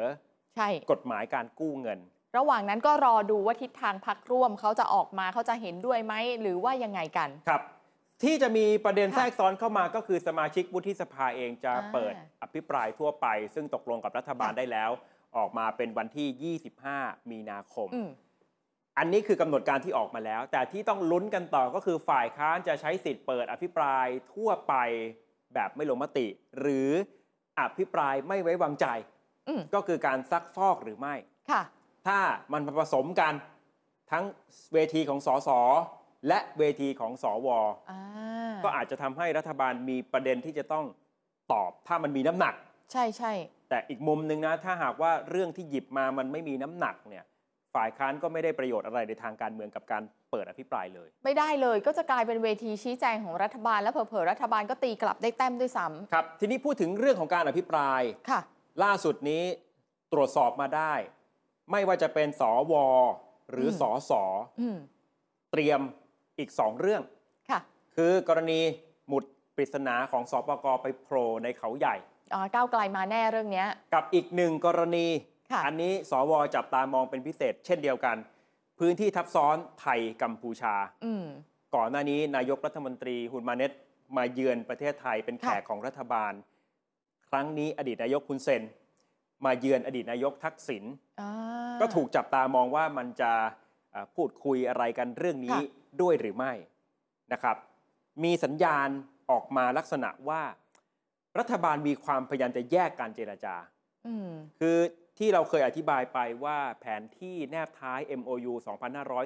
ใช่ กฎหมายการกู้เงิน ระหว่างนั้นก็รอดูว่าทิศทางพักร่วมเขาจะออกมาเขาจะเห็นด้วยไหมหรือว่ายังไงกันครับ ที่จะมีประเด็นค่ะแทรกซ้อนเข้ามาก็คือสมาชิกวุฒิสภาเองจะอ่าเปิดอภิปรายทั่วไป ซึ่งตกลงกับรัฐบาลค่ะได้แล้ว ออกมาเป็นวันที่ 25 มีนาคมอืมอันนี้คือกำหนดการที่ออกมาแล้ว แต่ที่ต้องลุ้นกันต่อก็คือฝ่ายค้านจะใช้สิทธิ์เปิดอภิปรายทั่วไปแบบไม่ลงมติ หรืออภิปรายไม่ไว้วางใจอืมก็คือการซักฟอกหรือไม่ค่ะ ถ้ามันผสมกันทั้งเวทีของสสและเวทีของสวอ่าก็อาจจะทำให้รัฐบาลมีประเด็นที่จะต้องตอบถ้ามันมีน้ำหนัก ใช่ใช่แต่อีกมุมหนึ่งนะถ้าหากว่าเรื่องที่หยิบมามันไม่มีน้ำหนักเนี่ยฝ่ายค้านก็ไม่ได้ประโยชน์อะไรในทางการเมืองกับการเปิดอภิปรายเลย ไม่ได้เลยก็จะกลายเป็นเวทีชี้แจงของรัฐบาลและเผลอๆรัฐบาลก็ตีกลับได้แต้มด้วยซ้ครับ ทีนี้พูดถึงเรื่องของการอภิปรายำค่ะ ล่าสุดนี้ตรวจสอบมาได้ ไม่ว่าจะเป็นสวหรือมสสอืมเตรียมอีกสองเรื่องค่ะคือกรณีหมุดปริศนาของสปกไปโผล่ในเขาใหญ่อ่าก้าวไกลมาแน่เรื่องเนี้ยกับอีกหนึ่งกรณีค่ะอันนี้สวจับตามองเป็นพิเศษ เช่นเดียวกัน พื้นที่ทับซ้อนไทยกัมพูชาอืมก่อนหน้านี้นายกรัฐมนตรีฮุนมาเน็ตมาเยือนประเทศไทยเป็นแขกค่ะของรัฐบาล ครั้งนี้อดีตนายกคุณเซน มาเยือนอดีตนายกทักษิณอ่าก็ถูกจับตามองว่ามันจะเอ่อพูดคุยอะไรกันเรื่องนี้ค่ะด้วยหรือไม่นะครับ มีสัญญาณออกมาลักษณะว่า รัฐบาลมีความพยายามจะแยกการเจรจาอืมคือที่เราเคยอธิบายไปว่าแผนที่แนบท้าย MOU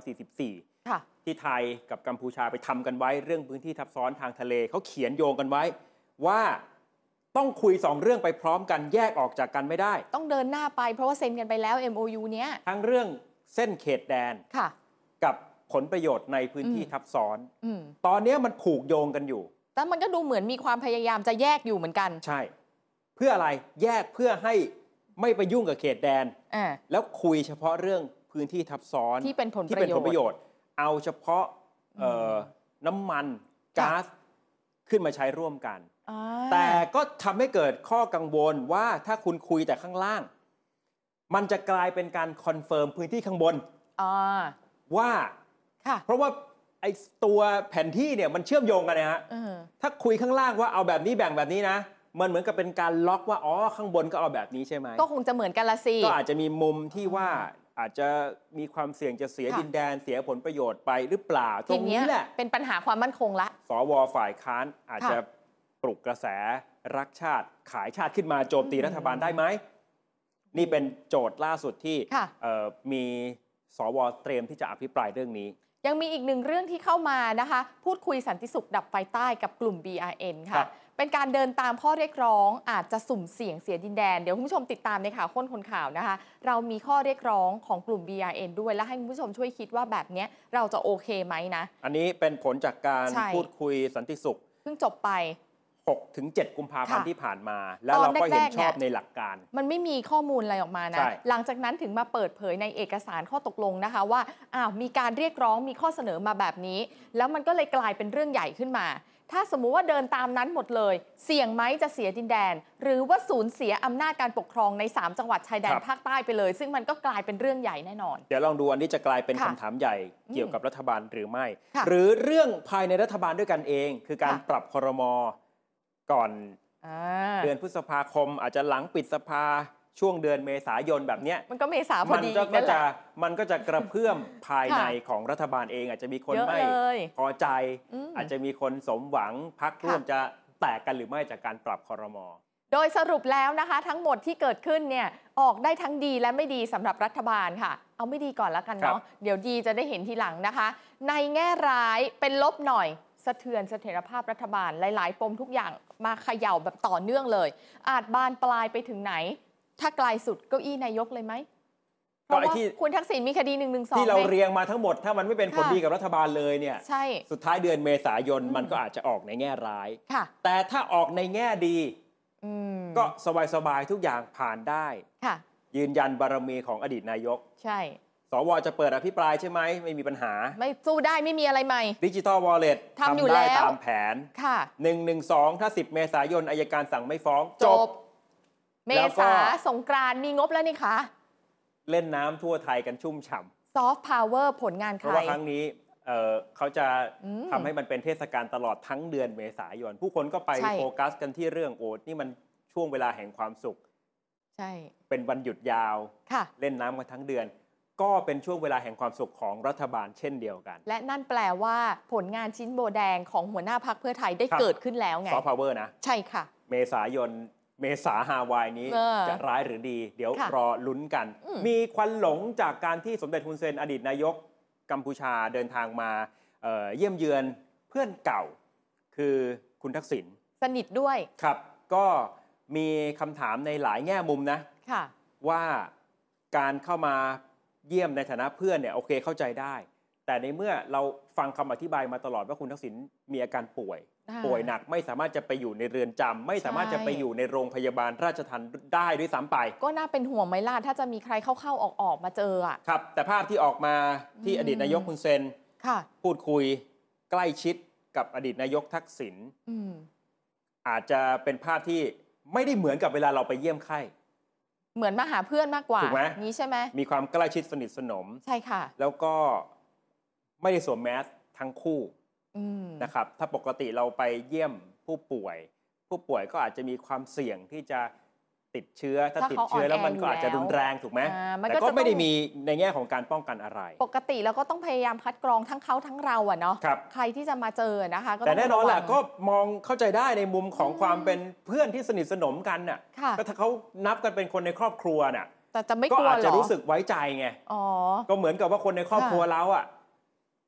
2544ค่ะที่ไทยกับกัมพูชาไปทำกันไว้เรื่องพื้นที่ทับซ้อนทางทะเลเขาเขียนโยงกันไว้ว่า ต้องคุยสองเรื่องไปพร้อมกันแยกออกจากกันไม่ได้ ต้องเดินหน้าไปเพราะว่าเซ็นกันไปแล้ว MOU เนี้ยทั้งเรื่องเส้นเขตแดนค่ะ กับผลประโยชน์ในพื้นที่อืมทับซ้อนอืมตอนนี้มันผูกโยงกันอยู่ แต่มันก็ดูเหมือนมีความพยายามจะแยกอยู่เหมือนกัน ใช่ เพื่ออะไรแยกเพื่อให้ไม่ไปยุ่งกับเขตแดนอ่าแล้วคุยเฉพาะเรื่องพื้นที่ทับซ้อนที่เป็นผลที่ปเป็นระโยผชลน์ประโยชน์ เอาเฉพาะเอ่อน้ำมันก๊าซ ขึ้นมาใช้ร่วมกันอ่าแต่ก็ทำให้เกิดข้อกังวลว่าถ้าคุณคุยแต่ข้างล่าง มันจะกลายเป็นการ confirm พื้นที่ข้างบนอ่าว่าค่ะเพราะว่าไอ้ตัวแผนที่เนี่ยมันเชื่อมโยงกันนะฮะเออถ้าคุยข้างล่างว่าเอาแบบนี้แบ่งแบบนี้นะ มันเหมือนกับเป็นการล็อกว่าอ๋อข้างบนก็เอาแบบนี้ใช่ไหมก็คงจะเหมือนกันละสิก็อาจจะมีมุมที่ว่า อาจจะมีความเสี่ยงจะเสียค่ะ ดินแดนเสียผลประโยชน์ไปหรือเปล่าตทีรงเนี้นี้ยแหละ เป็นปัญหาความมั่นคงละ สวฝ่ายค้านอาจค่ะจะปลุกกระแสรักชาติขายชาติขึ้นมาโจมตีอืมรัฐบาลได้ไหม นี่เป็นโจทย์ล่าสุดที่ค่ะ เอ่อมีสวเตรียมที่จะอภิปรายเรื่องนี้ ยังมีอีกหนึ่งเรื่องที่เข้ามานะคะ พูดคุยสันติสุขดับไฟใต้กับกลุ่ม BRN ครัค่ะ บ เป็นการเดินตามข้อเรียกร้อง อาจจะสุ่มเสี่ยงเสียดินแดน เดี๋ยวคุณผู้ชมติดตามในข่าวค้นคนข่าวนะคะ เรามีข้อเรียกร้องของกลุ่ม BRN ด้วยและให้คุณผู้ชมช่วยคิดว่าแบบเนี้ยเราจะโอเคไหมนะ อันนี้เป็นผลจากการใช่พูดคุยสันติสุขเพิ่งจบไป6ถึง7กุมภาพันธ์ค่ะที่ผ่านมา แล้วตอนเราก็เห็นแรกๆชอบเนี่ยในหลักการ มันไม่มีข้อมูลอะไรออกมานะใช่หลังจากนั้นถึงมาเปิดเผยในเอกสารข้อตกลงนะคะว่าอ้าวมีการเรียกร้องมีข้อเสนอมาแบบนี้ แล้วมันก็เลยกลายเป็นเรื่องใหญ่ขึ้นมา ถ้าสมมุติว่าเดินตามนั้นหมดเลย เสี่ยงไหมจะเสียดินแดน หรือว่าสูญเสียอำนาจการปกครองใน 3 จังหวัดชายแดนภาคใต้ไปเลย ซึ่งมันก็กลายเป็นเรื่องใหญ่แน่นอน เดี๋ยวลองดูอันนี้จะกลายเป็นค่ะคำถามใหญ่เกี่ยวกับรัฐบาลหรือไม่ค่ะหรือเรื่องภายในรัฐบาลด้วยกันเอง คือการค่ะปรับครมก่อนอ่าเดือนพฤษภาคมอาจจะหลังปิดสภา ช่วงเดือนเมษายนแบบเนี้ยมันก็เมษาพอมันดีก็อีกนั่นแหจะละมันก็จะกระเพื่อมภายในค่ะของรัฐบาลเอง อาจจะมีคนเยอะไม่เลยพอใจอืมอาจจะมีคนสมหวังพักค่ะร่วมจะแตกกันหรือไม่จากการปรับครมโดยสรุปแล้วนะคะ ทั้งหมดที่เกิดขึ้นเนี่ยออกได้ทั้งดีและไม่ดีสำหรับรัฐบาลค่ะ เอาไม่ดีก่อนแล้วกันครัเนาะบเดี๋ยวดีจะได้เห็นทีหลังนะคะ ในแง่ร้ายเป็นลบหน่อยสะเทือนเสถียรภาพรัฐบาลหลาย ๆ ปมทุกอย่างมาเขย่าแบบต่อเนื่องเลย อาจบานปลายไปถึงไหน ถ้าไกลสุดเก้าอี้นายกเลยไหมเพก็ราะไอ้ว่าที่ คุณทักษิณมีคดีหนึ่งหนึ่งสอง ที่เราเรียงมาทั้งหมด ถ้ามันไม่เป็นผลค่ะ ดีกับรัฐบาลเลยเนี่ย ใช่ สุดท้ายเดือนเมษายนอืม มันก็อาจจะออกในแง่ร้าย ค่ะ แต่ถ้าออกในแง่ดีอืมก็สบายๆทุกอย่างผ่านได้ ค่ะ ยืนยันบารมีของอดีตนายก ใช่ สวจะเปิดอภิปรายใช่ไหมไม่มีปัญหาไม่สู้ได้ไม่มีอะไรใหม่ digital wallet ทำอยู่ได้แล้ว ตามแผน ค่ะ 112 ถ้า 10 เมษายนอัยการสั่งไม่ฟ้องจบ เมแล้วก็ ษาสงกรานต์มีงบแล้วนี่คะเล่นน้ำทั่วไทยกันชุ่มฉ่ำ soft power ผลงานเพใคร ราะว่าครั้งนี้เอ่อเขาจะอืมทำให้มันเป็นเทศกาลตลอดทั้งเดือนเมษายน ผู้คนก็ไปใช่ โฟกัสกันที่เรื่องโอดนี่มันช่วงเวลาแห่งความสุข ใช่เป็นวันหยุดยาวค่ะ เล่นน้ำกันทั้งเดือน ก็เป็นช่วงเวลาแห่งความสุขของรัฐบาลเช่นเดียวกัน และนั่นแปลว่าผลงานชิ้นโบแดงของหัวหน้าพักเพื่อไทยได้ครับ เกิดขึ้นแล้วไง ซอฟต์พาวเวอร์นะ ใช่ค่ะ เมษายน เมษาฮาวายนี้เออจะร้ายหรือดี เดี๋ยวค่ะรอลุ้นกัน อืม มีควันหลงจากการที่สมเด็จฮุนเซนอดีตนายกกัมพูชาเดินทางมาเอ่อเยี่ยมเยือนเพื่อนเก่า คือคุณทักษิณสนิทด้วยครับ ก็มีคำถามในหลายแง่มุมนะ ค่ะ ว่าการเข้ามาเยี่ยมในฐานะเพื่อนเนี่ยโอเคเข้าใจได้ แต่ในเมื่อเราฟังคำอธิบายมาตลอดว่าคุณทักษิณมีอาการป่วยอ่า ป่วยหนักไม่สามารถจะไปอยู่ในเรือนจำไม่สามารถจะไปอยู่ในโรงพยาบาลราชทันได้ด้วยซ้ำไป ก็น่าเป็นห่วงไหมล่ะ ถ้าจะมีใครเข้าๆออกๆมาเจออะครับ แต่ภาพที่ออกมาที่อืมอดีตนายกคุณเซนค่ะพูดคุยใกล้ชิดกับอดีตนายกทักษิณอืมอาจจะเป็นภาพที่ไม่ได้เหมือนกับเวลาเราไปเยี่ยมไข้เหมือนมาหาเพื่อนมากกว่าถูกไหมนี้ใช่ไหมมีความใกล้ชิดสนิทสนม ใช่ค่ะ แล้วก็ไม่ได้สวมแมสทั้งคู่อืม นะครับ ถ้าปกติเราไปเยี่ยมผู้ป่วย ผู้ป่วยก็อาจจะมีความเสี่ยงที่จะติดเชื้อ ถ้าถ้าติดเขาเชื้อแล้วมันอ่อนแอก็อาจจะอยู่แล้วรุนแรงถูกไหมอ่ามันแต่ก็ก็จะไม่ได้ต้องมีในแง่ของการป้องกันอะไร ปกติเราก็ต้องพยายามคัดกรองทั้งเขาทั้งเราอะเนาะครับใครที่จะมาเจอนะคะก็แต่งแน่นอนแหละระวังก็มองเข้าใจได้ในมุมของอืมความเป็นเพื่อนที่สนิทสนมกันน่ะค่ะก็ถ้าเขานับกันเป็นคนในครอบครัวน่ะแต่จะไม่ก็กลัวอาจเหรจะอรู้สึกไว้ใจไงอ๋อก็เหมือนกับว่าคนในครอบค่ะครัวเราอะ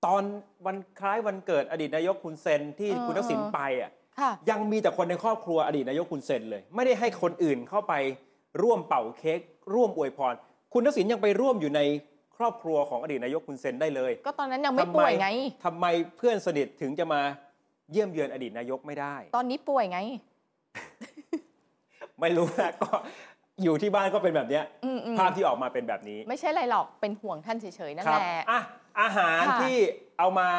ตอนวันคล้ายวันเกิดอดีตนายกคุณเซนที่เออคุณทักษิณเออ ไปอะค่ะ ยังมีแต่คนในครอบครัวอดีตนายกคุณเซนเลย ไม่ได้ให้คนอื่นเข้าไปร่วมเป่าเค้กร่วมอวยพร คุณทักษิณยังไปร่วมอยู่ในครอบครัวของอดีตนายกคุณเซนได้เลยก็ตอนนั้นยังไม่ทำป่วยไง ทำไมเพื่อนสนิทถึงจะมาเยี่ยมเยือนอดีตนายกไม่ได้ ตอนนี้ป่วยไง ไม่รู้นะก็ อยู่ที่บ้านก็เป็นแบบเนี้ยอืมอืมภาพที่ออกมาเป็นแบบนี้ไม่ใช่อะไรหรอกเป็นห่วงท่านเฉยๆนั่นครัแหละ อะอาหารค่ะ ที่เอามา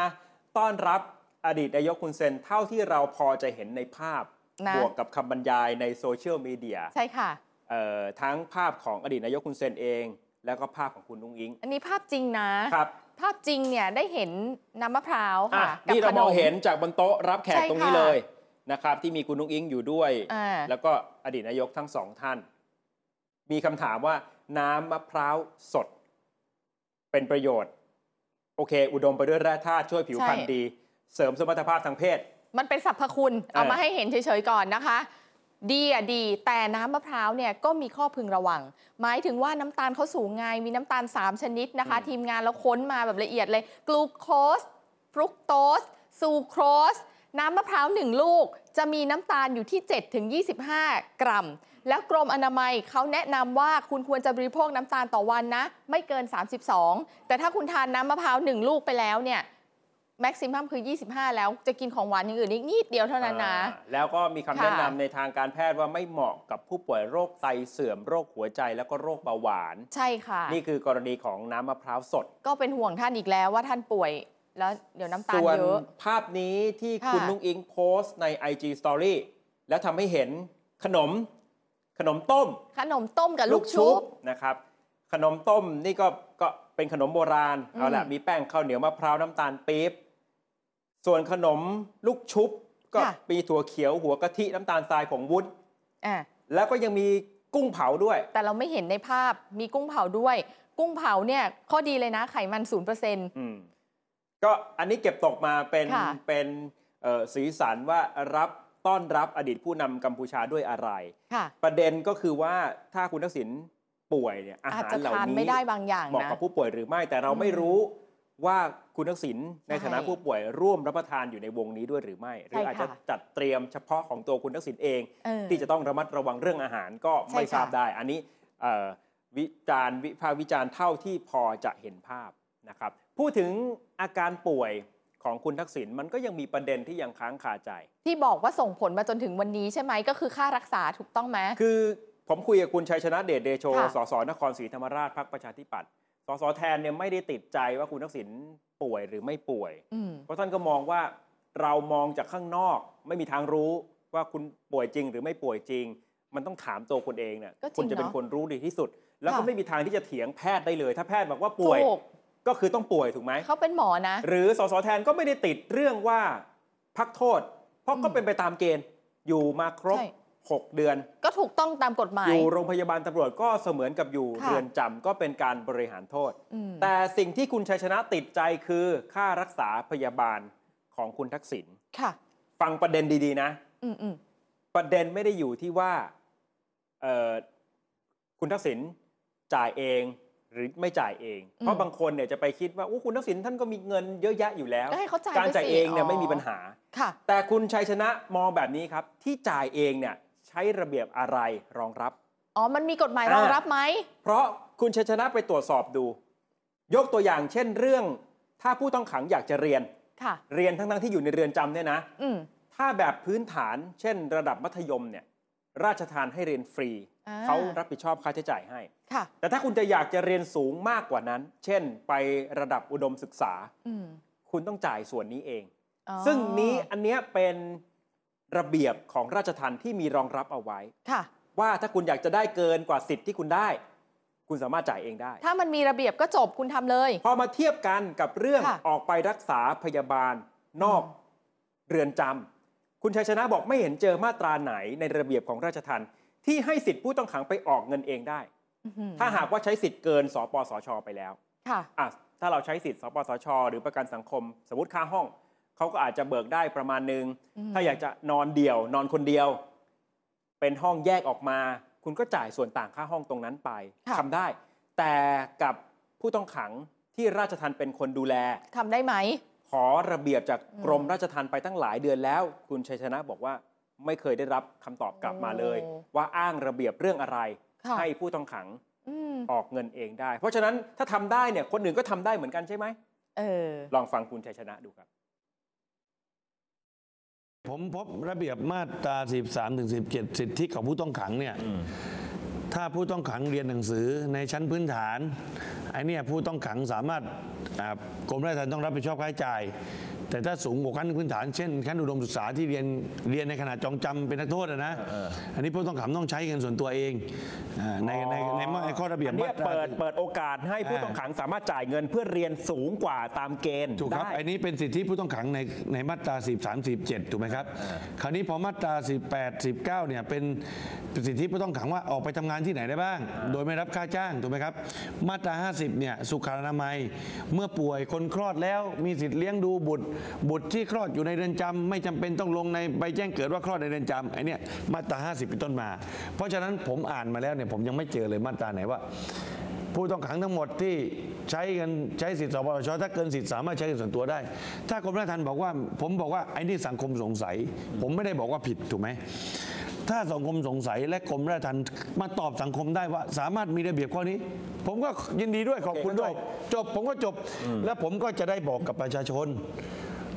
ต้อนรับอดีตนายกคุณเซนเท่าที่เราพอจะเห็นในภาพ นะบวกกับคำบรรยายในโซเชียลมีเดียใช่ค่ะ เอ่อทั้งภาพของอดีตนายกคุณเซนเอง แล้วก็ภาพของคุณนุ้งอิงอันนี้ภาพจริงนะ ครับภาพจริงเนี่ยได้เห็นน้ำมะพร้าวอะค่ะกับนี่เราขนมองเห็นจากบนโต๊ะรับแขกใช่ตรงนี้ค่ะ เลยนะครับที่มีคุณนุ้งอิงอยู่ด้วย อ่าแล้วก็อดีตนายกทั้งสองท่าน มีคำถามว่าน้ำมะพร้าวสด เป็นประโยชน์ โอเค อุดมไปด้วยแร่ธาตุช่วยผิวพรรณใช่ดี เสริมสมรรถภาพทางเพศ มันเป็นสรรพคุณ เอาเออมาให้เห็นเฉยๆก่อนนะคะ ดีอะดี แต่น้ำมะพร้าวเนี่ยก็มีข้อพึงระวัง หมายถึงว่าน้ำตาลเขาสูงไงมีน้ำตาล 3 ชนิดนะคะ ทีมงานเราค้นมาแบบละเอียดเลย กลูโคสฟรุกโตสซูโครสน้ำมะพร้าว1ลูก จะมีน้ำตาลอยู่ที่7ถึง25 กรัม แล้วกรมอนามัยเขาแนะนำว่าคุณควรจะบริโภคน้ำตาลต่อวันนะ ไม่เกิน 32 แต่ถ้าคุณทานน้ำมะพร้าว1ลูกไปแล้วเนี่ยแม็กซิมัมคือ 25 แล้วจะกินของหวานอย่างอื่นอีกนิดเดียวเท่านั้นนะอ่าแล้วก็มีคำค่ะแนะนำในทางการแพทย์ว่าไม่เหมาะกับผู้ป่วยโรคไตเสื่อมโรคหัวใจแล้วก็โรคเบาหวาน ใช่ค่ะ นี่คือกรณีของน้ำมะพร้าวสด ก็เป็นห่วงท่านอีกแล้วว่าท่านป่วยแล้วเดี๋ยวน้ำตาลส่วนเยอะ ภาพนี้ที่ค่ะคุณนุ้งอิงโพสต์ใน IG Story แล้วทำให้เห็นขนม ขนมต้ม ขนมต้มกับลูกชุบนะครับ ขนมต้มนี่ก็ก็เป็นขนมโบราณอืมเอาละมีแป้งข้าวเหนียวมะพร้าวน้ำตาลปี๊บส่วนขนมลูกชุบ ก็มีถั่วเขียวหัวกะทิน้ำตาลทรายของวุ้นอะแล้วก็ยังมีกุ้งเผาด้วย แต่เราไม่เห็นในภาพมีกุ้งเผาด้วย กุ้งเผาเนี่ยข้อดีเลยนะไขมันศูนย์เปอร์เซ็นต์อืมก็อันนี้เก็บตกมาเป็นค่ะเป็นเอ่อสีสันว่ารับ ต้อนรับอดีตผู้นำกัมพูชาด้วยอะไรค่ะประเด็นก็คือว่าถ้าคุณทักษิณป่วยเนี่ยอาอาจหารจะเหล่าทานนี้ไม่ได้บางอย่างเหมาะนะกับผู้ป่วยหรือไม่แต่เราอืมไม่รู้ว่าคุณทักษิณในใช่ฐานะผู้ป่วยร่วมรับประทานอยู่ในวงนี้ด้วยหรือไม่ หรือใช่อาจจะค่ะจัดเตรียมเฉพาะของตัวคุณทักษิณเองเออที่จะต้องระมัดระวังเรื่องอาหารก็ไม่ใช่ค่ะทราบได้ อันนี้เอ่อวิจารณ์วิพากษ์วิจารณ์เท่าที่พอจะเห็นภาพนะครับพูดถึงอาการป่วย ของคุณทักษิณมันก็ยังมีประเด็นที่ยังค้างคาใจ ที่บอกว่าส่งผลมาจนถึงวันนี้ใช่ไหมก็คือค่ารักษาถูกต้องไหมคือผมคุยกับคุณชัยชนะเดชเดโชค่ะสสนครศรีธรรมราชพรรคประชาธิปัตย์สสแทนเนี่ยไม่ได้ติดใจว่าคุณทักษิณป่วยหรือไม่ป่วยอืมเพราะท่านก็มองว่าเรามองจากข้างนอกไม่มีทางรู้ว่าคุณป่วยจริงหรือไม่ป่วยจริง มันต้องถามตัวคุณเองเนี่ยก็จริงคุณจะเป็นเนอะคนรู้ดีที่สุด แล้วก็ค่ะไม่มีทางที่จะเถียงแพทย์ได้เลย ถ้าแพทย์บอกว่าป่วยถู กก็คือต้องป่วยถูกไหมเขาเป็นหมอนะ หรือสสแทนก็ไม่ได้ติดเรื่องว่าพักโทษ เพราะก็อืมเป็นไปตามเกณฑ์อยู่มาครบใช่6เดือน ก็ถูกต้องตามกฎหมาย อยู่โรงพยาบาลตำรวจก็เสมือนกับอยู่ค่ะเรือนจำก็เป็นการบริหารโทษอืมแต่สิ่งที่คุณชัยชนะติดใจคือค่ารักษาพยาบาลของคุณทักษิณค่ะ ฟังประเด็นดีๆ นะอืมอืมประเด็นไม่ได้อยู่ที่ว่าเอ่อคุณทักษิณจ่ายเอง หรือไม่จ่ายเอง เพราะบางคนเนี่ยจะไปคิดว่าอู้คุณทักษิณท่านก็มีเงินเยอะแยะอยู่แล้ว ก็ให้เขาจ่ายการไปจ่ายสิเองเนี่ยอ๋อไม่มีปัญหา ค่ะ แต่คุณชัยชนะมองแบบนี้ครับ ที่จ่ายเองเนี่ยใช้ระเบียบอะไรรองรับ อ๋อ มันมีกฎหมายรองรับไหม เพราะคุณชัยชนะไปตรวจสอบดู ยกตัวอย่างเช่นเรื่อง ถ้าผู้ต้องขังอยากจะเรียน ค่ะ เรียนทั้งๆที่อยู่ในเรือนจำเนี่ยนะอืมถ้าแบบพื้นฐาน เช่น ระดับมัธยมเนี่ย ราชทานให้เรียนฟรีอ่าเขารับผิดชอบค่าใช้จ่ายให้ค่ะแต่ถ้าคุณจะอยากจะเรียนสูงมากกว่านั้น เช่น ไประดับอุดมศึกษาอืมคุณต้องจ่ายส่วนนี้เองอ๋อซึ่งนี้อันเนี้ยเป็นระเบียบของราชทันที่มีรองรับเอาไว้ค่ะว่าถ้าคุณอยากจะได้เกินกว่าสิทธิ์ที่คุณได้ คุณสามารถจ่ายเองได้ ถ้ามันมีระเบียบก็จบคุณทำเลย พอมาเทียบกันกับเรื่องค่ะออกไปรักษาพยาบาลนอกเรือนจำ คุณชัยชนะบอกไม่เห็นเจอมาตราไหนในระเบียบของราชทันที่ให้สิทธิผู้ต้องขังไปออกเงินเองได้อื้อหือถ้าหากว่าใช้สิทธิ์เกินสปสช ไปแล้วค่ะอะถ้าเราใช้สิทธิ์สปสช หรือประกันสังคม สมมติค่าห้องเขาก็อาจจะเบิกได้ประมาณนึงอืมถ้าอยากจะนอนเดี่ยวนอนคนเดียว เป็นห้องแยกออกมา คุณก็จ่ายส่วนต่างค่าห้องตรงนั้นไปค่ะทำได้ แต่กับผู้ต้องขังที่ราชทันเป็นคนดูแลทำได้ไหมข อระเบียบจากอืมกรมราชทัณฑ์ไปตั้งหลายเดือนแล้ว คุณชัยชนะบอกว่าไม่เคยได้รับคำตอบกลับมาเลยโอ้ว่าอ้างระเบียบเรื่องอะไรค่ะให้ผู้ต้องขังอืมออกเงินเองได้ เพราะฉะนั้นถ้าทำได้เนี่ยคนอื่นก็ทำได้เหมือนกันใช่ไหมเออลองฟังคุณชัยชนะดูครับ ผมพบระเบียบมาตรา 13ถึง17 สิทธิของผู้ต้องขังเนี่ย ถ้าผู้ต้องขังเรียนหนังสือในชั้นพื้นฐานไอ้เนี่ยผู้ต้องขังสามารถกรมราชทัณฑ์ต้องรับผิดชอบค่าใช้จ่าย แต่ถ้าสูงกว่าขั้นพื้นฐานเช่นขั้นอุดมศึกษาที่เรียนเรียนในขณะจองจำเป็นนักโทษอะนะอันนี้ผู้ต้องขังต้องใช้เงินส่วนตัวเองอ่าในในในในในข้อระเบียบอันเนี้ยมาตราเปิดเปิดโอกาสให้ผู้ต้องขังสามารถจ่ายเงินเพื่อเรียนสูงกว่าตามเกณฑ์ถูกครับได้อันนี้เป็นสิทธิผู้ต้องขังในในมาตรา13 17ถูกไหมครับ คราวนี้พอมาตรา 18 19 เนี่ยเป็นสิทธิผู้ต้องขังว่าออกไปทำงานที่ไหนได้บ้าง โดยไม่รับค่าจ้างถูกไหมครับ มาตรา 50 เนี่ยสุขอนามัยเมื่อป่วยคนคลอดแล้วมีสิทธิ์เลี้ยงดูบุตรบุตรที่คลอดอยู่ในเรือนจำไม่จำเป็นต้องลงในใบแจ้งเกิดว่าคลอดในเรือนจำไอ้เนี่ยมาตรา 50 เป็นต้นมา เพราะฉะนั้นผมอ่านมาแล้วเนี่ยผมยังไม่เจอเลยมาตราไหนว่า ผู้ต้องขังทั้งหมดที่ใช้เงินใช้สิทธิ์สปชถ้าเกินสิทธิ์สามารถใช้เงินส่วนตัวได้ ถ้ากรมราชทัณฑ์บอกว่า ผมบอกว่าไอ้นี่สังคมสงสัย ผมไม่ได้บอกว่าผิดถูกไหมถ้าสังคมสงสัยและกรมราชทัณฑ์มาตอบสังคมได้ว่า สามารถมีระเบียบข้อนี้ ผมก็ยินดีด้วยขอบคุณด้วย จบผมก็จบ แล้วผมก็จะได้บอกกับประชาชน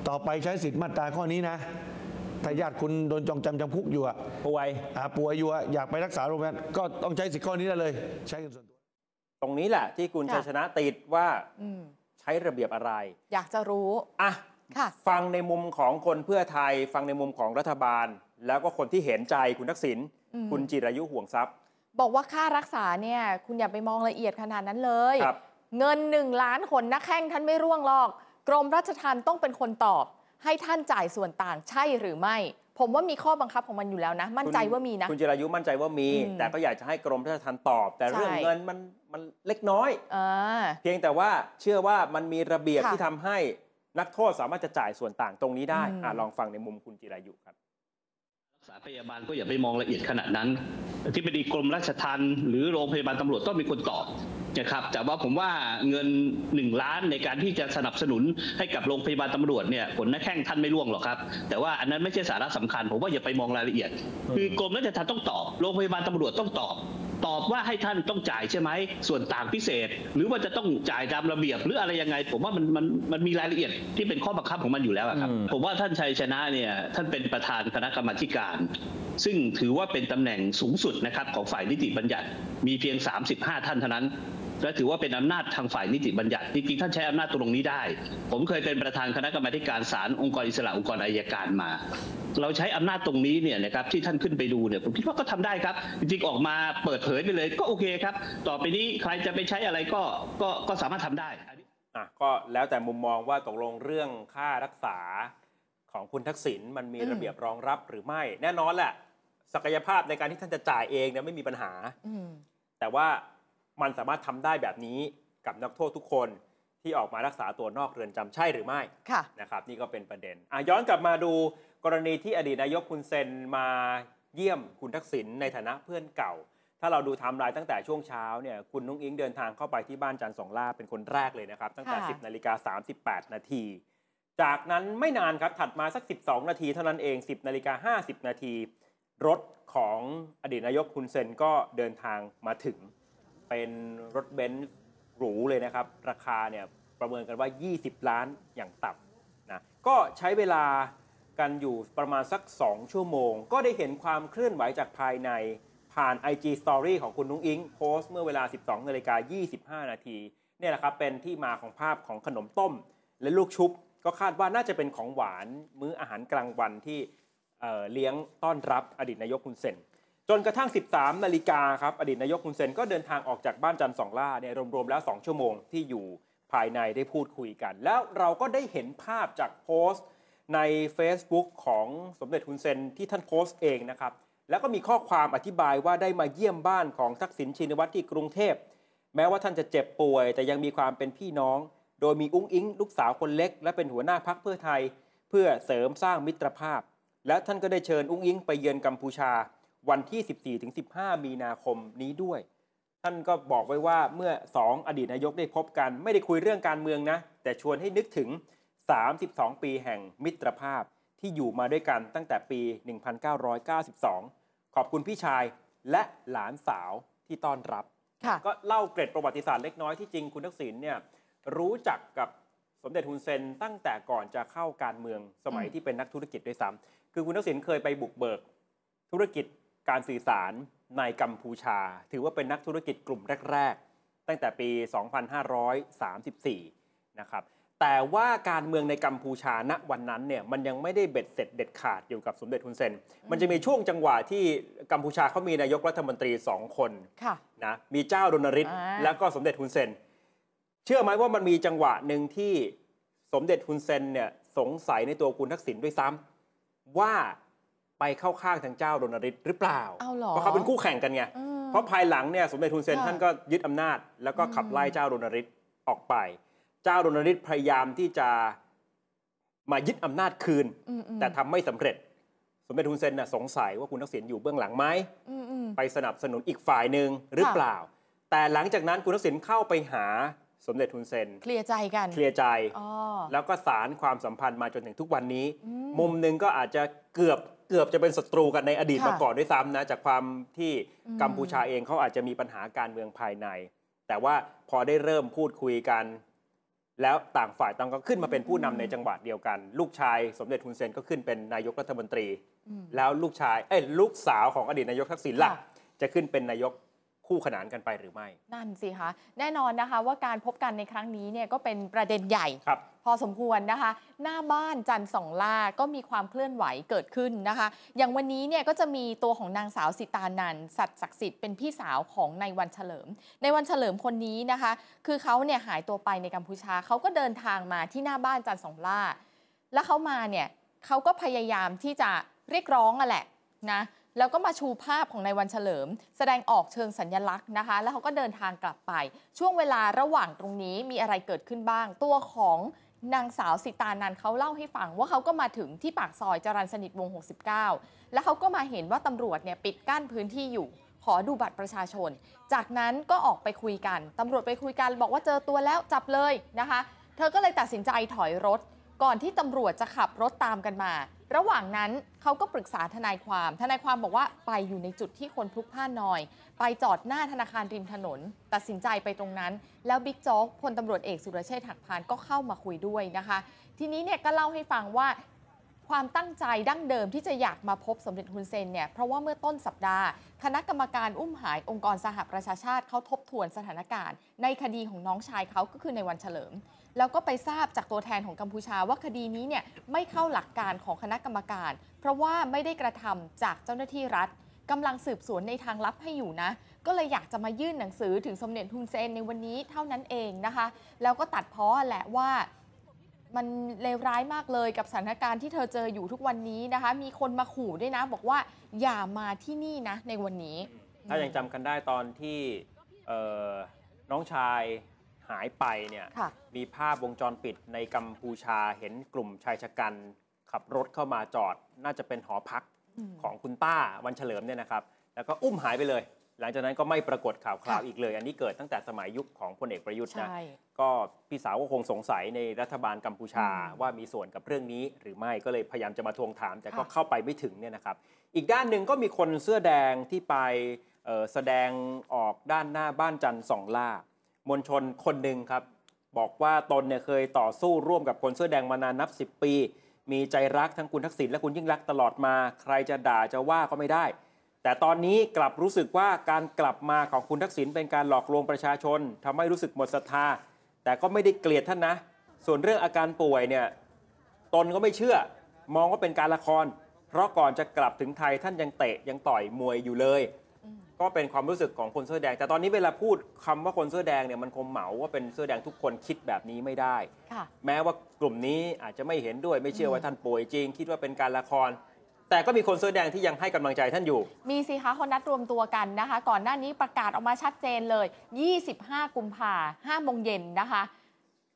ต่อไปใช้สิทธิ์มาตราข้อนี้นะถ้าญาติคุณโดนจองจำจำคุกอยู่อะป่วยอ่าป่วยอยู่อะอยากไปรักษาโรงพยาบาลก็ต้องใช้สิทธิ์ข้อนี้ได้เลย ใช้เงินส่วนตัว ตรงนี้แหละที่คุณค่ะชัยชนะติดว่าอืมใช้ระเบียบอะไร อยากจะรู้ อะ ค่ะ ฟังในมุมของคนเพื่อไทย ฟังในมุมของรัฐบาล แล้วก็คนที่เห็นใจคุณทักษิณอืมคุณจิรายุห่วงทรัพย์ บอกว่าค่ารักษาเนี่ย คุณอย่าไปมองละเอียดขนาดนั้นเลย ครับ เงินหนึ่งล้านคนนักแข้งท่านไม่ร่วงหรอก กรมราชทัณฑ์ต้องเป็นคนตอบ ให้ท่านจ่ายส่วนต่างใช่หรือไม่ ผมว่ามีข้อบังคับของมันอยู่แล้วนะ มั่นใจว่ามีนะ คุณจิรายุมั่นใจว่ามีอืมแต่ก็อยากจะให้กรมราชทัณฑ์ตอบ แต่ใช่เรื่องเงินมันมันเล็กน้อยอ่าเพียงแต่ว่าเชื่อว่ามันมีระเบียบค่ะที่ทำให้นักโทษสามารถจะจ่ายส่วนต่างตรงนี้ได้อืมอะลองฟังในมุมคุณจิรายุครับรัก ษาพยาบาลก็อย่าไปมองละเอียดขนาดนั้นที่ปดีกรมราชทัณฑ์หรือโรงพยาบาลตำรวจต้องมีคนตอบนะครับแต่ว่าผมว่าเงินหนึ่งล้านในการที่จะสนับสนุนให้กับโรงพยาบาลตำรวจเนี่ยผลหน้าแข้งท่านไม่ร่วงหรอกครับ แต่ว่าอันนั้นไม่ใช่สาระสำคัญ ผมว่าอย่าไปมองรายละเอียด คือกรมราชทัณฑ์ต้องตอบโรงพยาบาลตำรวจต้องตอบตอบว่าให้ท่านต้องจ่ายใช่ไหมส่วนต่างพิเศษ หรือว่าจะต้องจ่ายตามระเบียบหรืออะไรยังไง ผมว่ามันมันมันมีรายละเอียดที่เป็นข้อบังคับของมันอยู่แล้วอะครับอืมผมว่าท่านชัยชนะเนี่ยท่านเป็นประธานคณะกรรมาธิการ ซึ่งถือว่าเป็นตำแหน่งสูงสุดนะครับของฝ่ายนิติบัญญัติมีเพียง 35 ท่านเท่านั้น และถือว่าเป็นอำนาจทางฝ่ายนิติบัญญัติจริงๆท่านใช้อำนาจตรงนี้ได้ ผมเคยเป็นประธานคณะกรรมาธิการศาลองค์กรอิสระองค์กรอายการมา เราใช้อำนาจตรงนี้เนี่ยนะครับที่ท่านขึ้นไปดูเนี่ยผมคิดว่าก็ทำได้ครับ จริงๆออกมาเปิดเผยไปเลยก็โอเคครับ ต่อไปนี้ใครจะไปใช้อะไรก็ก็ก็สามารถทำได้อะก็แล้วแต่มุมมองว่าตกลงเรื่องค่ารักษาของคุณทักษิณมันมีอืมระเบียบรองรับหรือไม่ แน่นอนแหละศักยภาพในการที่ท่านจะจ่ายเองเนี่ยไม่มีปัญหาอืมแต่ว่า มันสามารถทำได้แบบนี้กับนักโทษทุกคนที่ออกมารักษาตัวนอกเรือนจำใช่หรือไม่ค่ะนะครับ นี่ก็เป็นประเด็นอะย้อนกลับมาดูกรณีที่อดีตนายกคุณเซนมาเยี่ยมคุณทักษิณในฐานะเพื่อนเก่า ถ้าเราดูไทม์ไลน์ตั้งแต่ช่วงเช้าเนี่ยคุณนุ้งอิงเดินทางเข้าไปที่บ้านจันทร์สองล่าเป็นคนแรกเลยนะครับ ตั้งแต่ค่ะ10นาฬิกา38 นาทีจากนั้นไม่นานครับถัดมาสัก 12 นาทีเท่านั้นเอง 10นาฬิกา50 นาที รถของอดีตนายกคุณเซนก็เดินทางมาถึง เป็นรถเบนซ์หรูเลยนะครับ ราคาเนี่ยประเมินกันว่า 20 ล้านอย่างต่ำนะก็ใช้เวลากันอยู่ประมาณสัก 2 ชั่วโมง ก็ได้เห็นความเคลื่อนไหวจากภายในผ่าน IG Story ของคุณนุ้งอิงโพสต์เมื่อเวลา 12นาฬิกา25 นาทีเนี่ยแหละครับเป็นที่มาของภาพของขนมต้ม และลูกชุบ ก็คาดว่าน่าจะเป็นของหวานมื้ออาหารกลางวันที่เเลี้ยงต้อนรับอดีตนายกคุณเซน จนกระทั่ง 13 นาฬิกาครับอดีตนายกคุณเซนก็เดินทางออกจากบ้านจันทร์สองล่าเนี่ยรวมๆแล้ว 2 ชั่วโมงที่อยู่ภายในได้พูดคุยกัน แล้วเราก็ได้เห็นภาพจากโพสต์ใน Facebook ของสมเด็จคุณเซนที่ท่านโพสต์เองนะครับ แล้วก็มีข้อความอธิบายว่าได้มาเยี่ยมบ้านของทักษิณชินวัตรที่กรุงเทพ แม้ว่าท่านจะเจ็บป่วย แต่ยังมีความเป็นพี่น้อง โดยมีอุ้งอิง ลูกสาวคนเล็ก และเป็นหัวหน้าพักเพื่อไทย เพื่อเสริมสร้างมิตรภาพ และท่านก็ได้เชิญอุ้งอิงไปเยือนกัมพูชา วันที่ 14-15 มีนาคมนี้ด้วย ท่านก็บอกไว้ว่าเมื่อ 2 อดีตนายกได้พบกัน ไม่ได้คุยเรื่องการเมืองนะ แต่ชวนให้นึกถึง 32 ปีแห่งมิตรภาพที่อยู่มาด้วยกันตั้งแต่ปี 1992 ขอบคุณพี่ชายและหลานสาวที่ต้อนรับค่ะก็เล่าเกร็ดประวัติศาสตร์เล็กน้อยที่จริงคุณทักษิณเนี่ยรู้จักกับสมเด็จฮุนเซนตั้งแต่ก่อนจะเข้าการเมืองสมัยอืมที่เป็นนักธุรกิจด้วยซ้ำคือคุณทักษิณเคยไปบุกเบิกธุรกิจ การสื่อสารในกัมพูชา ถือว่าเป็นนักธุรกิจกลุ่มแรก ๆ ตั้งแต่ปี 2534 นะครับแต่ว่าการเมืองในกัมพูชาณวันนั้นเนี่ยมันยังไม่ได้เบ็ดเสร็จเด็ดขาดอยู่กับสมเด็จฮุนเซน มันจะมีช่วงจังหวะที่กัมพูชาเขามีนายกรัฐมนตรีสองคนค่ะนะมีเจ้ารณฤทธิ์อ่าแล้วก็สมเด็จฮุนเซน เชื่อไหมว่ามันมีจังหวะหนึ่งที่สมเด็จฮุนเซนเนี่ยสงสัยในตัวคุณทักษิณด้วยซ้ำว่า ไปเข้าข้างทางเจ้ารณฤทธิ์หรือเปล่าเอาเหรอเพราะเขาเป็นคู่แข่งกันไงอืมเพราะภายหลังเนี่ยสมเด็จฮุนเซนค่ะท่านก็ยึดอำนาจ แล้วก็ขับอืมไล่เจ้ารณฤทธิ์ออกไป เจ้ารณฤทธิ์พยายามที่จะมายึดอำนาจคืนอืมอืมแต่ทำไม่สำเร็จ สมเด็จฮุนเซนน่ะสงสัยว่าคุณทักษิณอยู่เบื้องหลังไหมอืมอืมไปสนับสนุนอีกฝ่ายหนึ่งหรือค่ะเปล่า แต่หลังจากนั้นคุณทักษิณเข้าไปหาสมเด็จฮุนเซนเคลียร์ใจกันเคลียร์ใจอ๋อแล้วก็สารความสัมพันธ์มาจนถึงทุกวันนี้อืมมุมหนึ่งก็อาจจะเกือบ เกือบจะเป็นศัตรูกันในอดีตค่ะมาก่อนด้วยซ้ำนะจากความที่อืมกัมพูชาเองเขาอาจจะมีปัญหาการเมืองภายใน แต่ว่าพอได้เริ่มพูดคุยกัน แล้วต่างฝ่ายต่างก็ขึ้นมาเป็นผู้นำในจังหวะเดียวกัน ลูกชายสมเด็จฮุนเซนก็ขึ้นเป็นนายกรัฐมนตรีอืมแล้วลูกชายเอ้ยลูกสาวของอดีตนายกทักษิณล่ะค่ะจะขึ้นเป็นนายก คู่ขนานกันไปหรือไม่ นั่นสิคะแน่นอนนะคะว่าการพบกันในครั้งนี้เนี่ยก็เป็นประเด็นใหญ่ ครับ พอสมควรนะคะ หน้าบ้านจันทร์สองล่าก็มีความเคลื่อนไหวเกิดขึ้นนะคะ อย่างวันนี้เนี่ยก็จะมีตัวของนางสาวสิตานันท์สัตย์ศักดิ์สิทธิ์เป็นพี่สาวของในายวันเฉลิม ในวันเฉลิมคนนี้นะคะ คือเขาเนี่ยหายตัวไปในกัมพูชาเขาก็เดินทางมาที่หน้าบ้านจันทร์สองล่า แล้วเขามาเนี่ยเขาก็พยายามที่จะเรียกร้องอะแหละนะ แล้วก็มาชูภาพของนายวันเฉลิม แสดงออกเชิงสัญลักษณ์นะคะ แล้วเขาก็เดินทางกลับไป ช่วงเวลาระหว่างตรงนี้มีอะไรเกิดขึ้นบ้าง ตัวของนางสาวสิตานันเขาเล่าให้ฟังว่าเขาก็มาถึงที่ปากซอยจรัญสนิทวง 69 แล้วเขาก็มาเห็นว่าตำรวจเนี่ยปิดกั้นพื้นที่อยู่ ขอดูบัตรประชาชน จากนั้นก็ออกไปคุยกันตำรวจไปคุยกันบอกว่าเจอตัวแล้วจับเลยนะคะ เธอก็เลยตัดสินใจถอยรถ ก่อนที่ตำรวจจะขับรถตามกันมา ระหว่างนั้นเขาก็ปรึกษาทนายความ ทนายความบอกว่าไปอยู่ในจุดที่คนพลุกพล่านหน่อย ไปจอดหน้าธนาคารริมถนน ตัดสินใจไปตรงนั้น แล้วบิ๊กโจ๊กพลตำรวจเอกสุรเชษฐ์หักพานก็เข้ามาคุยด้วยนะคะ ทีนี้เนี่ยก็เล่าให้ฟังว่า ความตั้งใจดั้งเดิมที่จะอยากมาพบสมเด็จฮุนเซนเนี่ยเพราะว่าเมื่อต้นสัปดาห์ คณะกรรมการอุ้มหายองค์กรสหประชาชาติเขาทบทวนสถานการณ์ ในคดีของน้องชายเขาก็คือในวันเฉลิม แล้วก็ไปทราบจากตัวแทนของกัมพูชาว่าคดีนี้เนี่ยไม่เข้าหลักการของคณะกรรมการ เพราะว่าไม่ได้กระทำจากเจ้าหน้าที่รัฐกำลังสืบสวนในทางลับให้อยู่นะ ก็เลยอยากจะมายื่นหนังสือถึงสมเด็จฮุนเซนในวันนี้เท่านั้นเองนะคะ แล้วก็ตัดพ้อแหละว่า มันเลวร้ายมากเลยกับสถานการณ์ที่เธอเจออยู่ทุกวันนี้นะคะ มีคนมาขู่ด้วยนะ บอกว่าอย่ามาที่นี่นะ ในวันนี้ ถ้ายังจำกันได้ตอนที่เอ่อน้องชายหายไปเนี่ย ค่ะ มีภาพวงจรปิดในกัมพูชาเห็นกลุ่มชายชะกัน ขับรถเข้ามาจอด น่าจะเป็นหอพักอืมของคุณต้าวันเฉลิมเนี่ยนะครับ แล้วก็อุ้มหายไปเลย หลังจากนั้นก็ไม่ปรากฏข่าวคราวค่ะอีกเลย อันนี้เกิดตั้งแต่สมัยยุคของพลเอกประยุทธ์นะใช่ก็พี่สาวก็คงสงสัยในรัฐบาลกัมพูชาอืมว่ามีส่วนกับเรื่องนี้ หรือไม่ก็เลยพยายามจะมาทวงถาม แต่ก็ค่ะเข้าไปไม่ถึงเนี่ยนะครับ อีกด้านหนึ่งก็มีคนเสื้อแดงที่ไปเอ่อแสดงออกด้านหน้าบ้านจันทร์สองล่ามวลชนคนหนึ่งครับ บอกว่าตนเนี่ยเคยต่อสู้ร่วมกับคนเสื้อแดงมานานนับ 10 ปี มีใจรักทั้งคุณทักษิณและคุณยิ่งรักษณ์ตลอดมา ใครจะด่าจะว่าก็ไม่ได้ แต่ตอนนี้กลับรู้สึกว่าการกลับมาของคุณทักษิณเป็นการหลอกลวงประชาชนทำให้รู้สึกหมดศรัทธา แต่ก็ไม่ได้เกลียดท่านนะ ส่วนเรื่องอาการป่วยเนี่ยตนก็ไม่เชื่อ มองว่าเป็นการละคร เพราะก่อนจะกลับถึงไทยท่านยังเตะยังต่อยมวยอยู่เลยอืมก็เป็นความรู้สึกของคนเสื้อแดง แต่ตอนนี้เวลาพูดคำว่าคนเสื้อแดงเนี่ยมันคงเหมาว่าเป็นเสื้อแดงทุกคนคิดแบบนี้ไม่ได้ค่ะแม้ว่ากลุ่มนี้อาจจะไม่เห็นด้วยไม่เชื่อว่าอืมท่านป่วยจริง คิดว่าเป็นการละคร แต่ก็มีคนเสื้อแดงที่ยังให้กำลังใจท่านอยู่ มีสิคะเขานัดรวมตัวกันนะคะ ก่อนหน้านี้ประกาศออกมาชัดเจนเลย 25 กุมภา5โมงเย็นนะคะ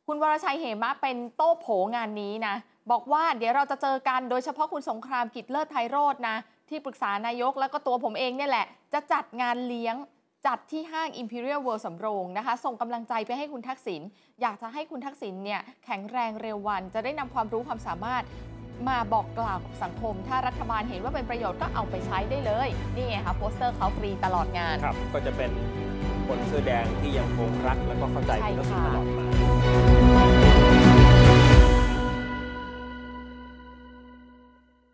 คุณวรชัยเหมะเป็นโต้โผงานนี้นะ บอกว่าเดี๋ยวเราจะเจอกันโดยเฉพาะคุณสงครามกิจเลิศไทยโรจน์นะ ที่ปรึกษานายกแล้วก็ตัวผมเองเนี่ยแหละ จะจัดงานเลี้ยงจัดที่ห้าง Imperial World สำโรงนะคะ ส่งกำลังใจไปให้คุณทักษิณอยากจะให้คุณทักษิณเนี่ยแข็งแรงเร็ววัน จะได้นำความรู้ความสามารถ มาบอกกล่าวกับสังคม ถ้ารัฐบาลเห็นว่าเป็นประโยชน์ก็เอาไปใช้ได้เลย นี่ไงคะโปสเตอร์เขาฟรีตลอดงาน ครับ ก็จะเป็นคนเสื้อแดงที่ยังคงรักและก็เข้าใจใช่คุณทักษิณค่ะตลอดมา